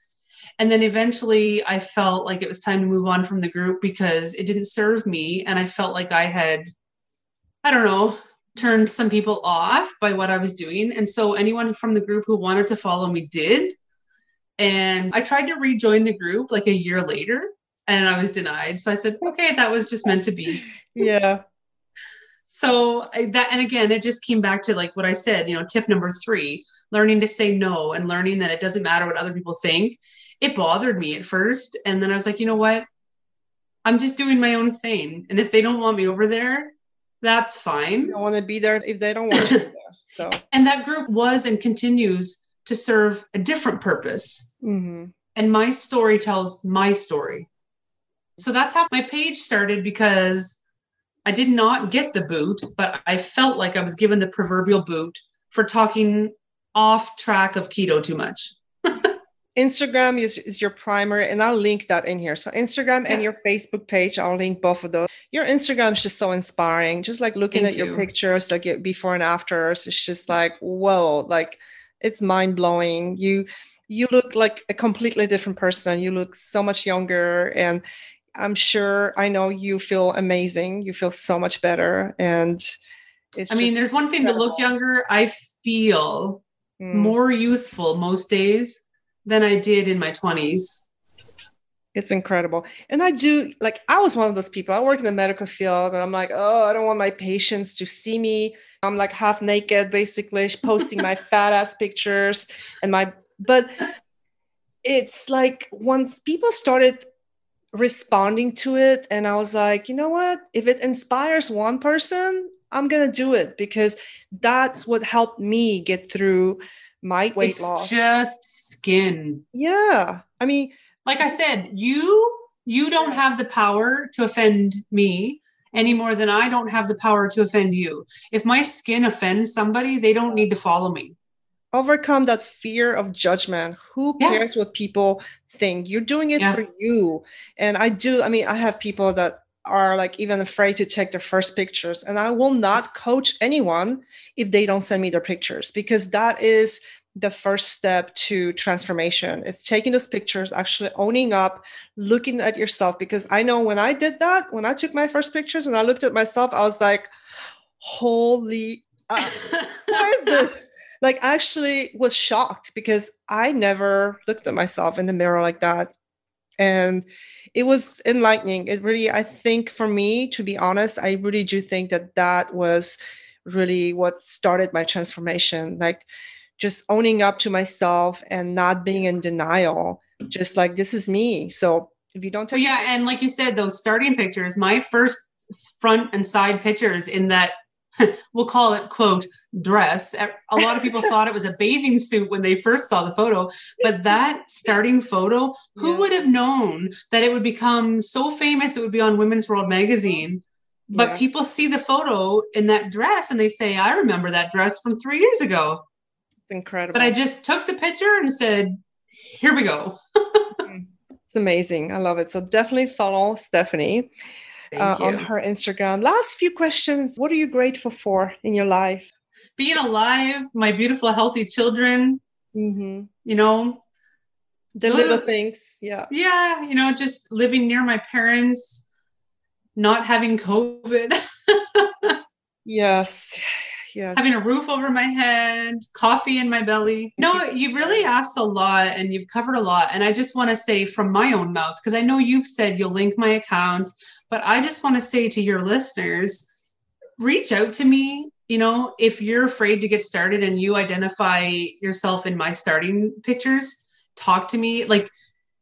and then eventually I felt like it was time to move on from the group because it didn't serve me. And I felt like I had, I don't know, turned some people off by what I was doing. And so anyone from the group who wanted to follow me did. And I tried to rejoin the group like a year later and I was denied. So I said, okay, that was just meant to be. yeah. So I, that, and again, it just came back to like what I said, you know, tip number three, learning to say no and learning that it doesn't matter what other people think it bothered me at first. And then I was like, you know what? I'm just doing my own thing. And if they don't want me over there, that's fine. I want to be there if they don't want to there, So and that group was and continues to serve a different purpose. Mm-hmm. And my story tells my story. So that's how my page started because I did not get the boot, but I felt like I was given the proverbial boot for talking off track of keto too much. Instagram is, is your primary, and I'll link that in here. So Instagram and your Facebook page, I'll link both of those. Your Instagram is just so inspiring. Just like looking Thank at you. your pictures, like before and afters, it's just like whoa, like it's mind blowing. You you look like a completely different person. You look so much younger, and I'm sure I know you feel amazing. You feel so much better, and it's. I mean, there's one thing incredible. to look younger. I feel mm. more youthful most days than I did in my 20s. It's incredible. And I do like I was one of those people. I work in the medical field and I'm like, oh, I don't want my patients to see me. I'm like half naked, basically, posting my fat ass pictures and my but it's like once people started responding to it, and I was like, you know what? If it inspires one person, I'm gonna do it because that's what helped me get through my weight it's loss. Just skin. Yeah. I mean, like I said, you you don't have the power to offend me any more than I don't have the power to offend you. If my skin offends somebody, they don't need to follow me. Overcome that fear of judgment. Who cares yeah. what people think? You're doing it yeah. for you. And I do, I mean, I have people that are like even afraid to take their first pictures. And i will not coach anyone if they don't send me their pictures because that is the first step to transformation. It's taking those pictures actually owning up looking at yourself. Because i know when i did that when i took my first pictures and i looked at myself i was like holy uh, what is this? Like I actually was shocked because i never looked at myself in the mirror like that and it was enlightening. It really, I think for me, to be honest, I really do think that that was really what started my transformation. Like just owning up to myself and not being in denial, just like this is me. So if you don't take well, yeah, and like you said, those starting pictures, my first front and side pictures in that we'll call it quote dress. A lot of people thought it was a bathing suit when they first saw the photo but that starting photo who yeah. would have known that it would become so famous it would be on women's world magazine? But yeah. people see the photo in that dress and they say i remember that dress from three years ago. It's incredible. But i just took the picture and said here we go. Mm. it's amazing. I love it. So definitely follow stephanie uh, on her Instagram. Last few questions. What are you grateful for in your life? Being alive, my beautiful, healthy children. Mm-hmm. You know, the little things. Yeah. Yeah. You know, just living near my parents, not having COVID. yes. Yes. Having a roof over my head, coffee in my belly. No, you really asked a lot and you've covered a lot. And I just want to say from my own mouth, because I know you've said you'll link my accounts. But I just want to say to your listeners reach out to me. You know, if you're afraid to get started and you identify yourself in my starting pictures, talk to me. Like,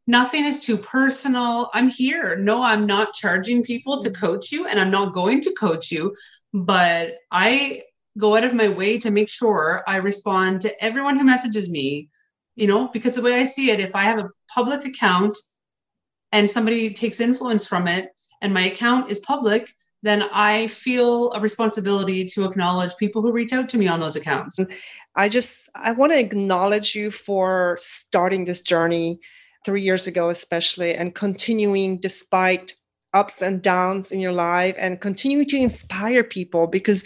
nothing is too personal. I'm here. No, I'm not charging people to mm. coach you and I'm not going to coach you, but I go out of my way to make sure I respond to everyone who messages me, you know, because the way I see it, if I have a public account and somebody takes influence from it, and my account is public, then I feel a responsibility to acknowledge people who reach out to me on those accounts. I just I want to acknowledge you for starting this journey 3 years ago especially and continuing despite ups and downs in your life and continuing to inspire people because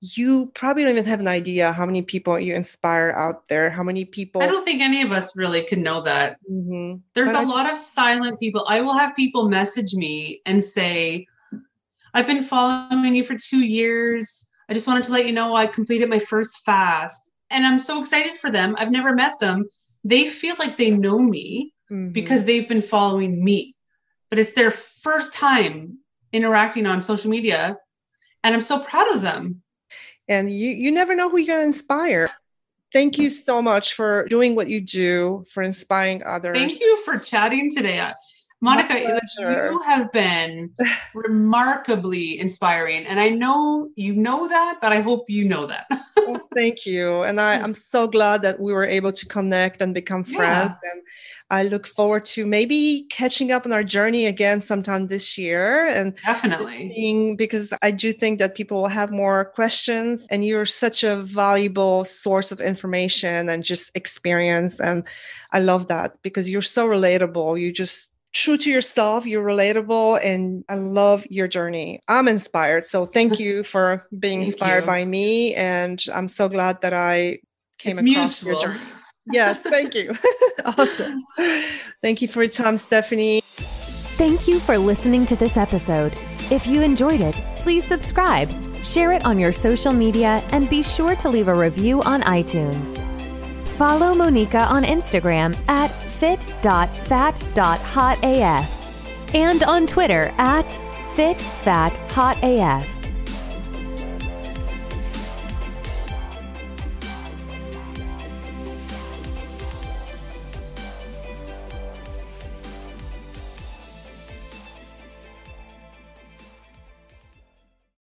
you probably don't even have an idea how many people you inspire out there, how many people. I don't think any of us really can know that. Mm-hmm. There's but a I lot of silent people. I will have people message me and say, I've been following you for two years. I just wanted to let you know I completed my first fast. And I'm so excited for them. I've never met them. They feel like they know me mm-hmm. because they've been following me, but it's their first time interacting on social media. And I'm so proud of them and you you never know who you're going to inspire. Thank you so much for doing what you do for inspiring others. Thank you for chatting today Monika you have been remarkably inspiring and i know you know that but i hope you know that well, thank you and I, i'm so glad that we were able to connect and become friends yeah. and I look forward to maybe catching up on our journey again sometime this year and definitely seeing because I do think that people will have more questions and you're such a valuable source of information and just experience. And I love that because you're so relatable. You just true to yourself, you're relatable, and I love your journey. I'm inspired. So thank you for being inspired you. by me. And I'm so glad that I came it's across mutual. your journey yes, thank you. awesome. Thank you for your time, Stephanie. Thank you for listening to this episode. If you enjoyed it, please subscribe, share it on your social media, and be sure to leave a review on iTunes. Follow Monika on Instagram at fit.fat.hotaf and on Twitter at fitfathotaf.